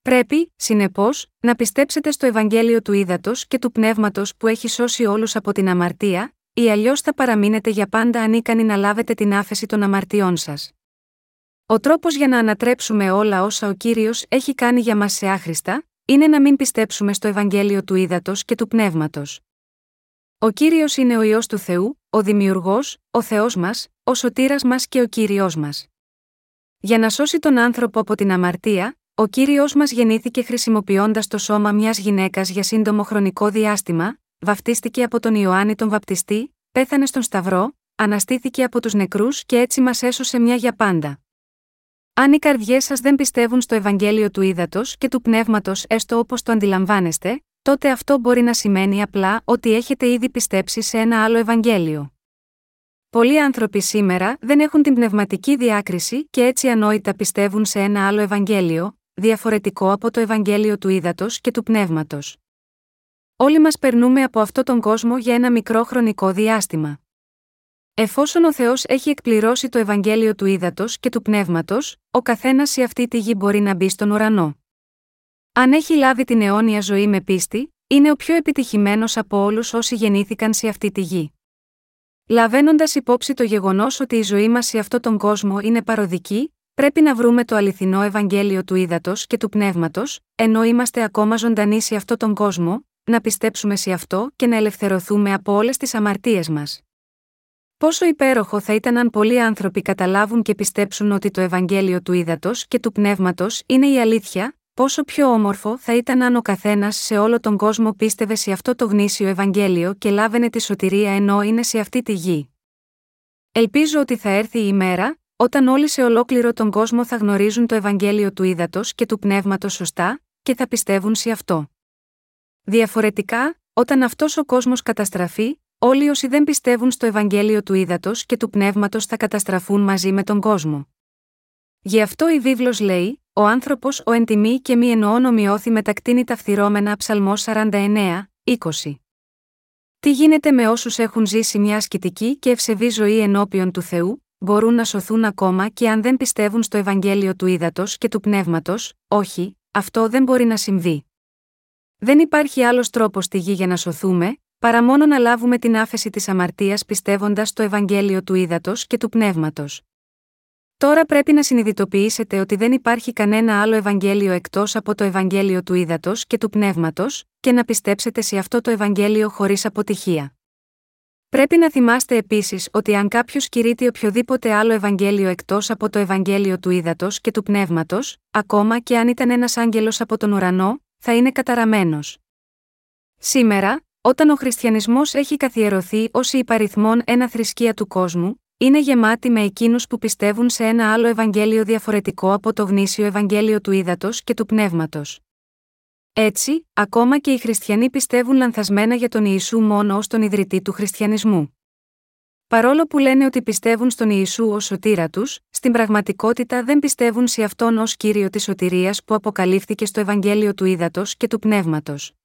Πρέπει, συνεπώς, να πιστέψετε στο Ευαγγέλιο του Ήδατος και του Πνεύματος που έχει σώσει όλους από την αμαρτία, ή αλλιώς θα παραμείνετε για πάντα ανίκανοι να λάβετε την άφεση των αμαρτιών σας. Ο τρόπος για να ανατρέψουμε όλα όσα ο κύριος έχει κάνει για μας σε άχρηστα, είναι να μην πιστέψουμε στο Ευαγγέλιο του ύδατο και του πνεύματος. Ο κύριος είναι ο ιό του Θεού, ο δημιουργός, ο Θεός μας, ο σωτήρας μας και ο κύριο μας. Για να σώσει τον άνθρωπο από την αμαρτία, ο κύριος μας γεννήθηκε χρησιμοποιώντας το σώμα μιας γυναίκας για σύντομο χρονικό διάστημα, βαφτίστηκε από τον Ιωάννη τον Βαπτιστή, πέθανε στον Σταυρό, αναστήθηκε από τους νεκρούς και έτσι μας έσωσε μια για πάντα. Αν οι καρδιές σας δεν πιστεύουν στο Ευαγγέλιο του ύδατο και του πνεύματος έστω όπως το αντιλαμβάνεστε, τότε αυτό μπορεί να σημαίνει απλά ότι έχετε ήδη πιστέψει σε ένα άλλο Ευαγγέλιο. Πολλοί άνθρωποι σήμερα δεν έχουν την πνευματική διάκριση και έτσι ανόητα πιστεύουν σε ένα άλλο Ευαγγέλιο, διαφορετικό από το Ευαγγέλιο του ύδατο και του πνεύματος. Όλοι μας περνούμε από αυτόν τον κόσμο για ένα μικρό χρονικό διάστημα. Εφόσον ο Θεός έχει εκπληρώσει το Ευαγγέλιο του ύδατο και του πνεύματος, ο καθένας σε αυτή τη γη μπορεί να μπει στον ουρανό. Αν έχει λάβει την αιώνια ζωή με πίστη, είναι ο πιο επιτυχημένος από όλους όσοι γεννήθηκαν σε αυτή τη γη. Λαβαίνοντας υπόψη το γεγονός ότι η ζωή μας σε αυτόν τον κόσμο είναι παροδική, πρέπει να βρούμε το αληθινό Ευαγγέλιο του ύδατο και του πνεύματος, ενώ είμαστε ακόμα ζωντανοί σε αυτόν τον κόσμο, να πιστέψουμε σε αυτό και να ελευθερωθούμε από όλες τις αμαρτίες μας. Πόσο υπέροχο θα ήταν αν πολλοί άνθρωποι καταλάβουν και πιστέψουν ότι το Ευαγγέλιο του ύδατο και του πνεύματος είναι η αλήθεια, πόσο πιο όμορφο θα ήταν αν ο καθένας σε όλο τον κόσμο πίστευε σε αυτό το γνήσιο Ευαγγέλιο και λάβαινε τη σωτηρία ενώ είναι σε αυτή τη γη. Ελπίζω ότι θα έρθει η ημέρα, όταν όλοι σε ολόκληρο τον κόσμο θα γνωρίζουν το Ευαγγέλιο του ύδατο και του πνεύματος σωστά, και θα πιστεύουν σε αυτό. Διαφορετικά, όταν αυτός ο κόσμος καταστραφεί, όλοι όσοι δεν πιστεύουν στο Ευαγγέλιο του ύδατο και του πνεύματος θα καταστραφούν μαζί με τον κόσμο. Γι' αυτό η βίβλος λέει: Ο άνθρωπος ο εν τιμή και μη εννοώ νομιώθη με τα κτίνητα φθυρώμενα ψαλμό 49, 20. Τι γίνεται με όσους έχουν ζήσει μια ασκητική και ευσεβή ζωή ενώπιον του Θεού, μπορούν να σωθούν ακόμα και αν δεν πιστεύουν στο Ευαγγέλιο του ύδατο και του πνεύματος, όχι, αυτό δεν μπορεί να συμβεί. Δεν υπάρχει άλλος τρόπος στη γη για να σωθούμε, παρά μόνο να λάβουμε την άφεση της αμαρτίας πιστεύοντας στο Ευαγγέλιο του ύδατο και του πνεύματος. Τώρα πρέπει να συνειδητοποιήσετε ότι δεν υπάρχει κανένα άλλο Ευαγγέλιο εκτός από το Ευαγγέλιο του ύδατο και του πνεύματος, και να πιστέψετε σε αυτό το Ευαγγέλιο χωρίς αποτυχία. Πρέπει να θυμάστε επίσης ότι αν κάποιος κηρύττει οποιοδήποτε άλλο Ευαγγέλιο εκτός από το Ευαγγέλιο του ύδατο και του πνεύματος, ακόμα και αν ήταν ένας άγγελος από τον ουρανό, θα είναι καταραμένος. Σήμερα, όταν ο χριστιανισμός έχει καθιερωθεί ως η υπαριθμόν ένα θρησκεία του κόσμου, είναι γεμάτη με εκείνους που πιστεύουν σε ένα άλλο Ευαγγέλιο διαφορετικό από το γνήσιο Ευαγγέλιο του ύδατο και του πνεύματος. Έτσι, ακόμα και οι χριστιανοί πιστεύουν λανθασμένα για τον Ιησού μόνο ως τον ιδρυτή του χριστιανισμού. Παρόλο που λένε ότι πιστεύουν στον Ιησού ως σωτήρα τους, στην πραγματικότητα δεν πιστεύουν σε αυτόν ως κύριο της σωτηρίας που αποκαλύφθηκε στο Ευαγγέλιο του Ήδατος και του Πνεύματος.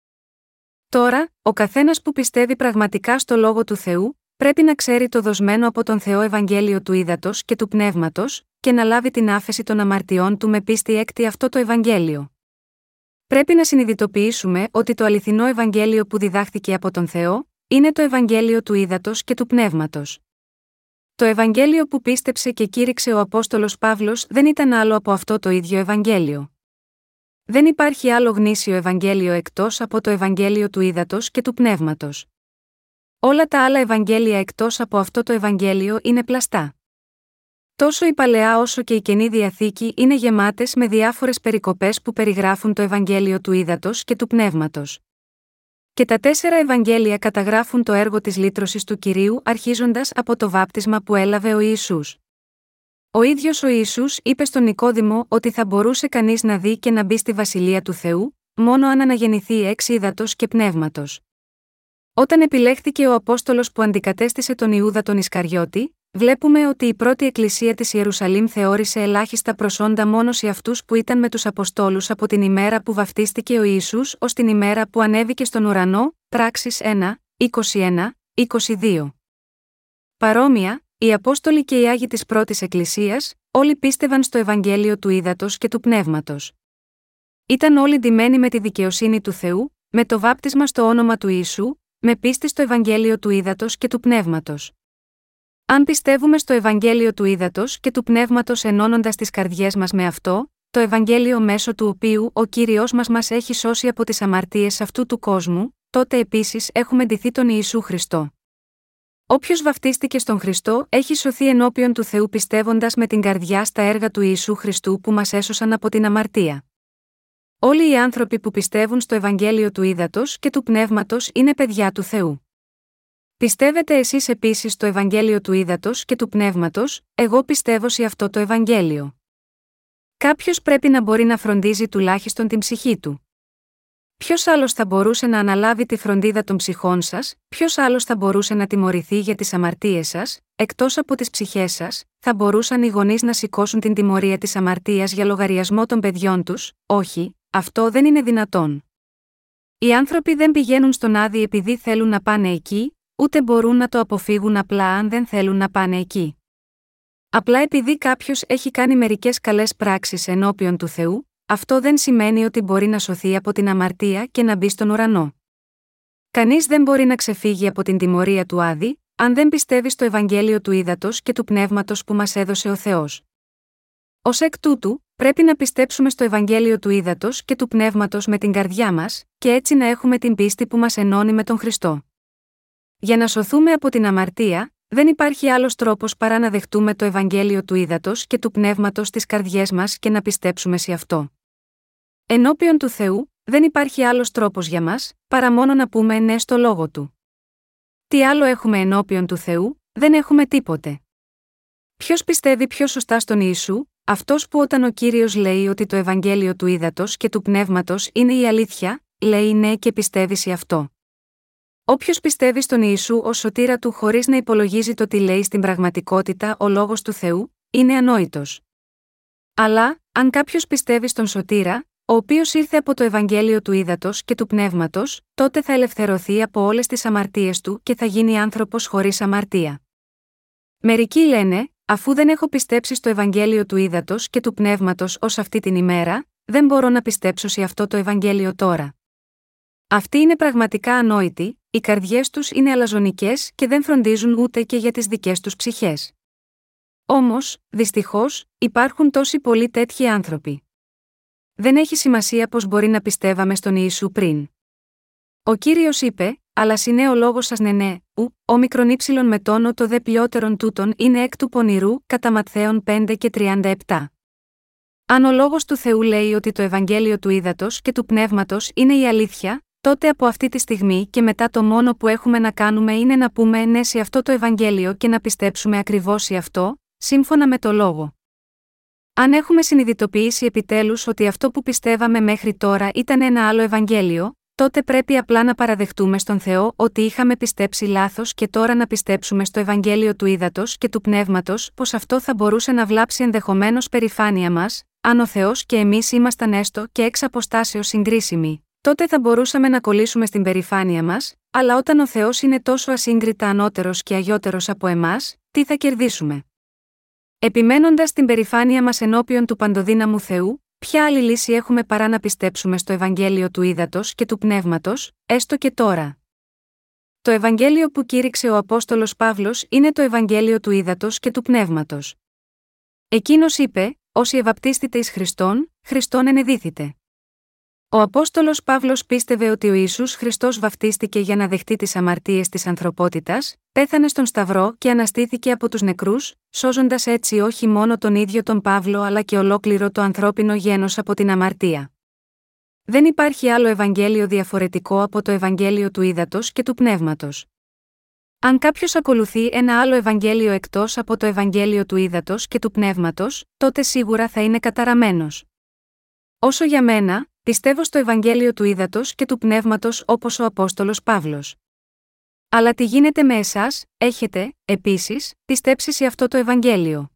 Τώρα, ο καθένας που πιστεύει πραγματικά στο λόγο του Θεού, πρέπει να ξέρει το δοσμένο από τον Θεό Ευαγγέλιο του Ήδατος και του Πνεύματος, και να λάβει την άφεση των αμαρτιών του με πίστη έκτη αυτό το Ευαγγέλιο. Πρέπει να συνειδητοποιήσουμε ότι το αληθινό Ευαγγέλιο που διδάχθηκε από τον Θεό, είναι το Ευαγγέλιο του Ήδατος και του Πνεύματος. Το Ευαγγέλιο που πίστεψε και κήρυξε ο Απόστολος Παύλος δεν ήταν άλλο από αυτό το ίδιο Ευαγγέλιο. Δεν υπάρχει άλλο γνήσιο Ευαγγέλιο εκτός από το Ευαγγέλιο του Ήδατος και του Πνεύματος. Όλα τα άλλα Ευαγγέλια εκτός από αυτό το Ευαγγέλιο είναι πλαστά. Τόσο η παλαιά όσο και η καινή διαθήκη είναι γεμάτες με διάφορες περικοπές που περιγράφουν το Ευαγγέλιο του Ήδατος και του Πνεύματος. Και τα τέσσερα Ευαγγέλια καταγράφουν το έργο της λύτρωσης του κυρίου αρχίζοντας από το βάπτισμα που έλαβε ο Ιησούς. Ο ίδιος ο Ιησούς είπε στον Νικόδημο ότι θα μπορούσε κανείς να δει και να μπει στη βασιλεία του Θεού, μόνο αν αναγεννηθεί εξ ύδατος και πνεύματος. Όταν επιλέχθηκε ο Απόστολος που αντικατέστησε τον Ιούδα τον Ισκαριώτη, βλέπουμε ότι η πρώτη εκκλησία της Ιερουσαλήμ θεώρησε ελάχιστα προσόντα μόνο σε αυτούς που ήταν με τους Αποστόλους από την ημέρα που βαφτίστηκε ο Ιησούς ως την ημέρα που ανέβηκε στον ουρανό, πράξεις 1, 21, 22. Παρόμοια, οι Απόστολοι και οι Άγιοι της πρώτης Εκκλησίας, όλοι πίστευαν στο Ευαγγέλιο του Ήδατος και του Πνεύματος. Ήταν όλοι ντυμένοι με τη δικαιοσύνη του Θεού, με το βάπτισμα στο όνομα του Ιησού, με πίστη στο Ευαγγέλιο του Ήδατος και του Πνεύματος. Αν πιστεύουμε στο Ευαγγέλιο του Ήδατος και του Πνεύματος ενώνοντας τις καρδιές μας με αυτό, το Ευαγγέλιο μέσω του οποίου ο κύριος μας μας έχει σώσει από τις αμαρτίες αυτού του κόσμου, τότε επίσης έχουμε ντυθεί τον Ιησού Χριστό. Όποιος βαφτίστηκε στον Χριστό έχει σωθεί ενώπιον του Θεού πιστεύοντας με την καρδιά στα έργα του Ιησού Χριστού που μας έσωσαν από την αμαρτία. Όλοι οι άνθρωποι που πιστεύουν στο Ευαγγέλιο του Ήδατος και του Πνεύματος είναι παιδιά του Θεού. Πιστεύετε εσείς επίσης στο Ευαγγέλιο του Ήδατος και του Πνεύματος, εγώ πιστεύω σε αυτό το Ευαγγέλιο. Κάποιος πρέπει να μπορεί να φροντίζει τουλάχιστον την ψυχή του. Ποιος άλλος θα μπορούσε να αναλάβει τη φροντίδα των ψυχών σας, ποιος άλλος θα μπορούσε να τιμωρηθεί για τις αμαρτίες σας, εκτός από τις ψυχές σας, θα μπορούσαν οι γονείς να σηκώσουν την τιμωρία της αμαρτίας για λογαριασμό των παιδιών τους, όχι, αυτό δεν είναι δυνατόν. Οι άνθρωποι δεν πηγαίνουν στον Άδη επειδή θέλουν να πάνε εκεί, ούτε μπορούν να το αποφύγουν απλά αν δεν θέλουν να πάνε εκεί. Απλά επειδή κάποιος έχει κάνει μερικές καλές πράξεις ενώπιον του Θεού, αυτό δεν σημαίνει ότι μπορεί να σωθεί από την αμαρτία και να μπει στον ουρανό. Κανείς δεν μπορεί να ξεφύγει από την τιμωρία του Άδη, αν δεν πιστεύει στο Ευαγγέλιο του Ήδατος και του Πνεύματος που μας έδωσε ο Θεός. Ω εκ τούτου, πρέπει να πιστέψουμε στο Ευαγγέλιο του Ήδατος και του Πνεύματος με την καρδιά μας, και έτσι να έχουμε την πίστη που μας ενώνει με τον Χριστό. Για να σωθούμε από την αμαρτία, δεν υπάρχει άλλος τρόπος παρά να δεχτούμε το Ευαγγέλιο του ύδατο και του πνεύματος στις καρδιές μας και να πιστέψουμε σε αυτό. Ενώπιον του Θεού, δεν υπάρχει άλλος τρόπος για μας, παρά μόνο να πούμε ναι στο λόγο του. Τι άλλο έχουμε ενώπιον του Θεού, δεν έχουμε τίποτε. Ποιος πιστεύει πιο σωστά στον Ιησού, αυτός που όταν ο κύριος λέει ότι το Ευαγγέλιο του ύδατο και του πνεύματος είναι η αλήθεια, λέει ναι και πιστεύει σε αυτό. Όποιος πιστεύει στον Ιησού ως σωτήρα του χωρίς να υπολογίζει το τι λέει στην πραγματικότητα ο λόγος του Θεού, είναι ανόητος. Αλλά, αν κάποιος πιστεύει στον σωτήρα, ο οποίος ήρθε από το Ευαγγέλιο του ύδατο και του πνεύματος, τότε θα ελευθερωθεί από όλες τις αμαρτίες του και θα γίνει άνθρωπος χωρίς αμαρτία. Μερικοί λένε, αφού δεν έχω πιστέψει στο Ευαγγέλιο του ύδατο και του πνεύματος ως αυτή την ημέρα, δεν μπορώ να πιστέψω σε αυτό το Ευαγγέλιο τώρα. Αυτοί είναι πραγματικά ανόητοι, οι καρδιές τους είναι αλαζονικές και δεν φροντίζουν ούτε και για τις δικές τους ψυχές. Όμως, δυστυχώς, υπάρχουν τόσοι πολλοί τέτοιοι άνθρωποι. Δεν έχει σημασία πώς μπορεί να πιστεύαμε στον Ιησού πριν. Ο κύριος είπε, αλλά συνέ ο λόγος σας ναι, ναι, ου, ο μικρον ύψιλον με τόνο το δε ποιότερον τούτον είναι εκ του πονηρού, κατά Ματθαίων 5 και 37. Αν ο λόγος του Θεού λέει ότι το Ευαγγέλιο του ύδατο και του πνεύματος είναι η αλήθεια, τότε από αυτή τη στιγμή και μετά το μόνο που έχουμε να κάνουμε είναι να πούμε ναι σε αυτό το Ευαγγέλιο και να πιστέψουμε ακριβώς σε αυτό, σύμφωνα με το λόγο. Αν έχουμε συνειδητοποιήσει επιτέλους ότι αυτό που πιστεύαμε μέχρι τώρα ήταν ένα άλλο Ευαγγέλιο, τότε πρέπει απλά να παραδεχτούμε στον Θεό ότι είχαμε πιστέψει λάθος και τώρα να πιστέψουμε στο Ευαγγέλιο του ύδατο και του πνεύματος πως αυτό θα μπορούσε να βλάψει ενδεχομένως περηφάνεια μας, αν ο Θεός και εμείς ήμασταν έστω και εξ αποστάσεως συγκρίσιμοι, τότε θα μπορούσαμε να κολλήσουμε στην περηφάνεια μας, αλλά όταν ο Θεός είναι τόσο ασύγκριτα ανώτερος και αγιότερος από εμάς, τι θα κερδίσουμε; Επιμένοντας την περηφάνεια μας ενώπιον του παντοδύναμου Θεού, ποια άλλη λύση έχουμε παρά να πιστέψουμε στο Ευαγγέλιο του ύδατο και του πνεύματος, έστω και τώρα; Το Ευαγγέλιο που κήρυξε ο Απόστολος Παύλος είναι το Ευαγγέλιο του ύδατο και του πνεύματος. Εκείνος είπε: Όσοι ευαπτίστητε εις Χριστόν, Χριστόν ενεδίθητε. Ο Απόστολος Παύλος πίστευε ότι ο Ιησούς Χριστός βαφτίστηκε για να δεχτεί τις αμαρτίες της ανθρωπότητας, πέθανε στον Σταυρό και αναστήθηκε από τους νεκρούς, σώζοντας έτσι όχι μόνο τον ίδιο τον Παύλο αλλά και ολόκληρο το ανθρώπινο γένος από την αμαρτία. Δεν υπάρχει άλλο Ευαγγέλιο διαφορετικό από το Ευαγγέλιο του Ήδατος και του Πνεύματος. Αν κάποιος ακολουθεί ένα άλλο Ευαγγέλιο εκτός από το Ευαγγέλιο του Ήδατος και του Πνεύματος, τότε σίγουρα θα είναι καταραμένος. Όσο για μένα, πιστεύω στο Ευαγγέλιο του Ήδατος και του Πνεύματος όπως ο Απόστολος Παύλος. Αλλά τι γίνεται με εσάς, έχετε, επίσης, πιστέψει σε αυτό το Ευαγγέλιο.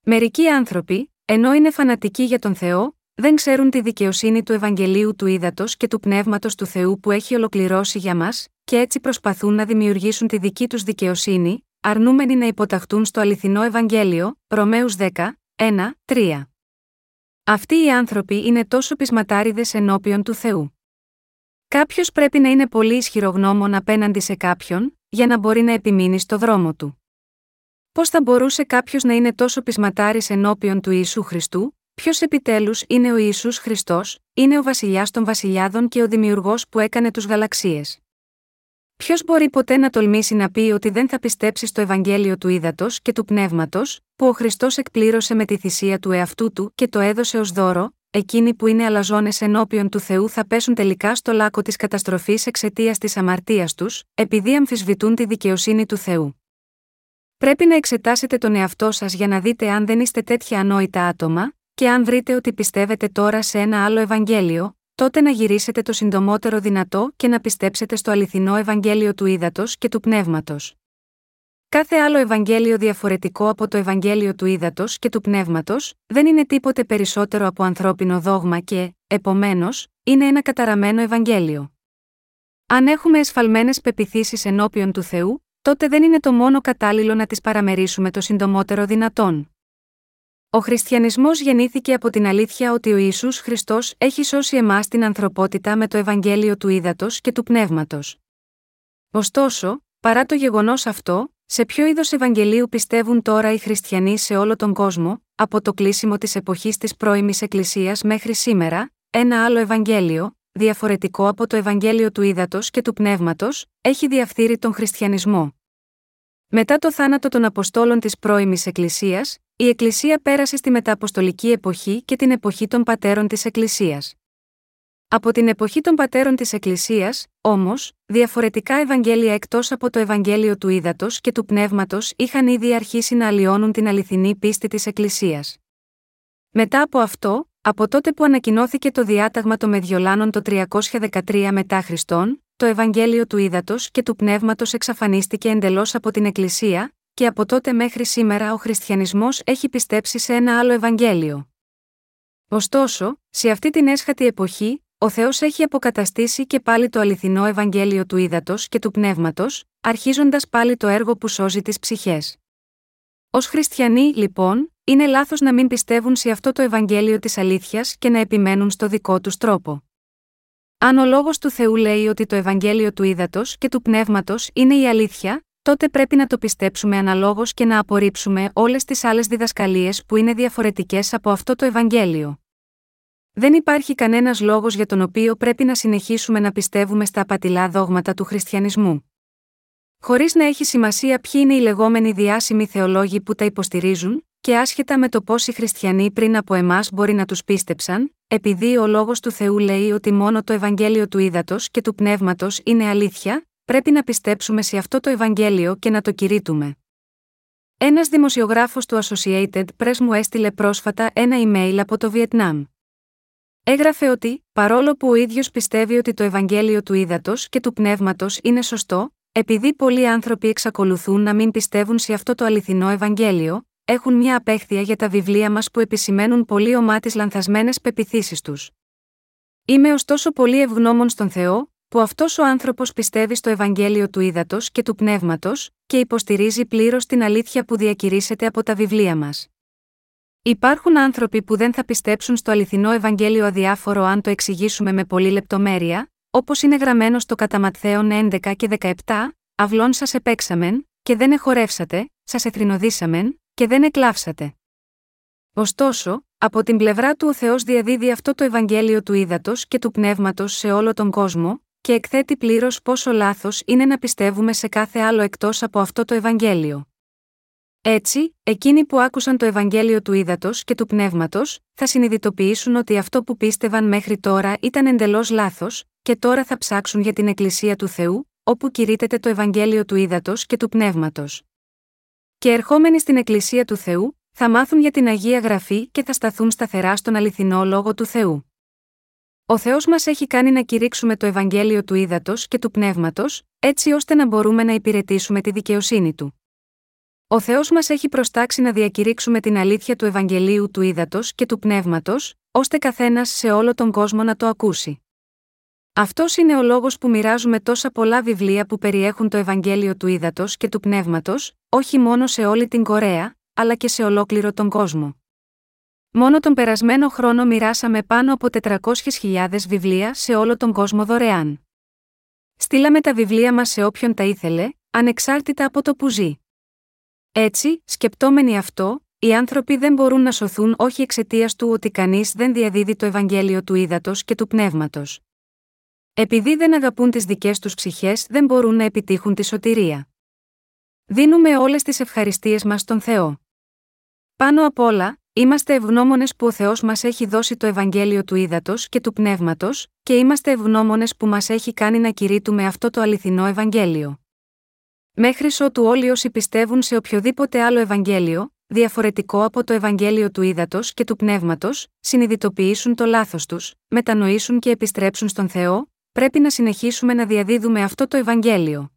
Μερικοί άνθρωποι, ενώ είναι φανατικοί για τον Θεό, δεν ξέρουν τη δικαιοσύνη του Ευαγγελίου του Ήδατος και του Πνεύματος του Θεού που έχει ολοκληρώσει για μας, και έτσι προσπαθούν να δημιουργήσουν τη δική τους δικαιοσύνη, αρνούμενοι να υποταχτούν στο αληθινό Ευαγγέλιο, Ρωμαίους 10, 1, 3. Αυτοί οι άνθρωποι είναι τόσο πεισματάριδες ενώπιον του Θεού. Κάποιος πρέπει να είναι πολύ ισχυρογνώμων απέναντι σε κάποιον, για να μπορεί να επιμείνει στο δρόμο του. Πώς θα μπορούσε κάποιος να είναι τόσο πεισματάρης ενώπιον του Ιησού Χριστού, ποιος επιτέλους είναι ο Ιησούς Χριστός, είναι ο βασιλιάς των βασιλιάδων και ο δημιουργός που έκανε τους γαλαξίες. Ποιος μπορεί ποτέ να τολμήσει να πει ότι δεν θα πιστέψει στο Ευαγγέλιο του ύδατο και του πνεύματος, που ο Χριστός εκπλήρωσε με τη θυσία του εαυτού του και το έδωσε ως δώρο, εκείνοι που είναι αλαζόνες ενώπιον του Θεού θα πέσουν τελικά στο λάκκο της καταστροφής εξαιτίας της αμαρτίας τους, επειδή αμφισβητούν τη δικαιοσύνη του Θεού. Πρέπει να εξετάσετε τον εαυτό σας για να δείτε αν δεν είστε τέτοια ανόητα άτομα, και αν βρείτε ότι πιστεύετε τώρα σε ένα άλλο Ευαγγέλιο, τότε να γυρίσετε το συντομότερο δυνατό και να πιστέψετε στο αληθινό Ευαγγέλιο του ύδατο και του πνεύματος. Κάθε άλλο Ευαγγέλιο διαφορετικό από το Ευαγγέλιο του ύδατο και του πνεύματος, δεν είναι τίποτε περισσότερο από ανθρώπινο δόγμα και, επομένως, είναι ένα καταραμένο Ευαγγέλιο. Αν έχουμε εσφαλμένες πεπιθήσεις ενώπιον του Θεού, τότε δεν είναι το μόνο κατάλληλο να τις παραμερίσουμε το συντομότερο δυνατόν. Ο χριστιανισμός γεννήθηκε από την αλήθεια ότι ο Ισού Χριστός έχει σώσει εμάς την ανθρωπότητα με το Ευαγγέλιο του ύδατο και του πνεύματος. Ωστόσο, παρά το γεγονός αυτό, σε ποιο είδος Ευαγγελίου πιστεύουν τώρα οι χριστιανοί σε όλο τον κόσμο, από το κλείσιμο της εποχής της πρώιμης Εκκλησίας μέχρι σήμερα, ένα άλλο Ευαγγέλιο, διαφορετικό από το Ευαγγέλιο του ύδατο και του πνεύματος, έχει διαφθείρει τον χριστιανισμό. Μετά το θάνατο των Αποστόλων της πρώιμης Εκκλησίας, η Εκκλησία πέρασε στη μεταποστολική εποχή και την εποχή των πατέρων της Εκκλησίας. Από την εποχή των πατέρων της Εκκλησίας, όμως, διαφορετικά Ευαγγέλια εκτός από το Ευαγγέλιο του Ήδατος και του Πνεύματος είχαν ήδη αρχίσει να αλλοιώνουν την αληθινή πίστη της Εκκλησίας. Μετά από αυτό, από τότε που ανακοινώθηκε το διάταγμα των Μεδιολάνων το 313 μετά Χριστόν, το Ευαγγέλιο του Ήδατος και του Πνεύματος εξαφανίστηκε εντελώς από την Εκκλησία, και από τότε μέχρι σήμερα ο χριστιανισμός έχει πιστέψει σε ένα άλλο Ευαγγέλιο. Ωστόσο, σε αυτή την έσχατη εποχή, ο Θεός έχει αποκαταστήσει και πάλι το αληθινό Ευαγγέλιο του Ήδατος και του Πνεύματος, αρχίζοντας πάλι το έργο που σώζει τις ψυχές. Ω χριστιανοί, λοιπόν, είναι λάθος να μην πιστεύουν σε αυτό το Ευαγγέλιο της αλήθειας και να επιμένουν στο δικό τους τρόπο. Αν ο λόγος του Θεού λέει ότι το Ευαγγέλιο του Ήδατος και του Πνεύματος είναι η αλήθεια, τότε πρέπει να το πιστέψουμε αναλόγως και να απορρίψουμε όλες τις άλλες διδασκαλίες που είναι διαφορετικές από αυτό το Ευαγγέλιο. Δεν υπάρχει κανένας λόγος για τον οποίο πρέπει να συνεχίσουμε να πιστεύουμε στα απατηλά δόγματα του χριστιανισμού. Χωρίς να έχει σημασία ποιοι είναι οι λεγόμενοι διάσημοι θεολόγοι που τα υποστηρίζουν, και άσχετα με το πώς οι χριστιανοί πριν από εμάς μπορεί να τους πίστεψαν, επειδή ο λόγος του Θεού λέει ότι μόνο το Ευαγγέλιο του ύδατο και του πνεύματος είναι αλήθεια, πρέπει να πιστέψουμε σε αυτό το Ευαγγέλιο και να το κηρύττουμε. Ένας δημοσιογράφος του Associated Press μου έστειλε πρόσφατα ένα email από το Βιετνάμ. Έγραφε ότι, παρόλο που ο ίδιος πιστεύει ότι το Ευαγγέλιο του ύδατο και του πνεύματος είναι σωστό, επειδή πολλοί άνθρωποι εξακολουθούν να μην πιστεύουν σε αυτό το αληθινό Ευαγγέλιο, έχουν μια απέχθεια για τα βιβλία μας που επισημαίνουν πολύ ομά τις λανθασμένες πεπιθήσεις τους. Είμαι ωστόσο πολύ ευγνώμων στον Θεό, που αυτός ο άνθρωπος πιστεύει στο Ευαγγέλιο του ύδατο και του πνεύματος, και υποστηρίζει πλήρως την αλήθεια που διακηρύσσεται από τα βιβλία μας. Υπάρχουν άνθρωποι που δεν θα πιστέψουν στο αληθινό Ευαγγέλιο αδιάφορο αν το εξηγήσουμε με πολλή λεπτομέρεια, όπως είναι γραμμένο στο κατά 11 και 17, Αυλών σας επέξαμεν, και δεν εχορεύσατε, σας εθρινοδίσαμεν, και δεν εκλάψατε. Ωστόσο, από την πλευρά του ο Θεός διαδίδει αυτό το Ευαγγέλιο του ύδατο και του πνεύματος σε όλο τον κόσμο, και εκθέτει πλήρως πόσο λάθος είναι να πιστεύουμε σε κάθε άλλο εκτός από αυτό το Ευαγγέλιο. Έτσι, εκείνοι που άκουσαν το Ευαγγέλιο του ύδατο και του πνεύματος, θα συνειδητοποιήσουν ότι αυτό που πίστευαν μέχρι τώρα ήταν εντελώς λάθος, και τώρα θα ψάξουν για την Εκκλησία του Θεού, όπου κηρύτεται το Ευαγγέλιο του ύδατο και του πνεύματος. Και ερχόμενοι στην Εκκλησία του Θεού, θα μάθουν για την Αγία Γραφή και θα σταθούν σταθερά στον αληθινό λόγο του Θεού. Ο Θεός μας έχει κάνει να κηρύξουμε το Ευαγγέλιο του ύδατο και του πνεύματος, έτσι ώστε να μπορούμε να υπηρετήσουμε τη δικαιοσύνη του. Ο Θεός μας έχει προστάξει να διακηρύξουμε την αλήθεια του Ευαγγελίου του ύδατο και του πνεύματος, ώστε καθένας σε όλο τον κόσμο να το ακούσει. Αυτός είναι ο λόγος που μοιράζουμε τόσα πολλά βιβλία που περιέχουν το Ευαγγέλιο του ύδατο και του πνεύματος, όχι μόνο σε όλη την Κορέα, αλλά και σε ολόκληρο τον κόσμο. Μόνο τον περασμένο χρόνο μοιράσαμε πάνω από 400.000 βιβλία σε όλο τον κόσμο δωρεάν. Στείλαμε τα βιβλία μας σε όποιον τα ήθελε, ανεξάρτητα από το που ζει. Έτσι, σκεπτόμενοι αυτό, οι άνθρωποι δεν μπορούν να σωθούν όχι εξαιτίας του ότι κανείς δεν διαδίδει το Ευαγγέλιο του ύδατο και του πνεύματος. Επειδή δεν αγαπούν τις δικές τους ψυχές, δεν μπορούν να επιτύχουν τη σωτηρία. Δίνουμε όλες τις ευχαριστίες μας στον Θεό. Πάνω απ' όλα, είμαστε ευγνώμονες που ο Θεός μας έχει δώσει το Ευαγγέλιο του ύδατο και του πνεύματος, και είμαστε ευγνώμονες που μας έχει κάνει να κηρύττουμε αυτό το αληθινό Ευαγγέλιο. Μέχρι ότου όλοι όσοι πιστεύουν σε οποιοδήποτε άλλο Ευαγγέλιο, διαφορετικό από το Ευαγγέλιο του ύδατο και του πνεύματος, συνειδητοποιήσουν το λάθος τους, μετανοήσουν και επιστρέψουν στον Θεό, πρέπει να συνεχίσουμε να διαδίδουμε αυτό το Ευαγγέλιο.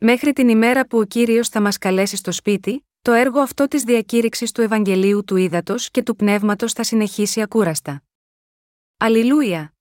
Μέχρι την ημέρα που ο κύριος θα μας καλέσει στο σπίτι, το έργο αυτό της διακήρυξης του Ευαγγελίου του Ήδατος και του Πνεύματος θα συνεχίσει ακούραστα. Αλληλούια!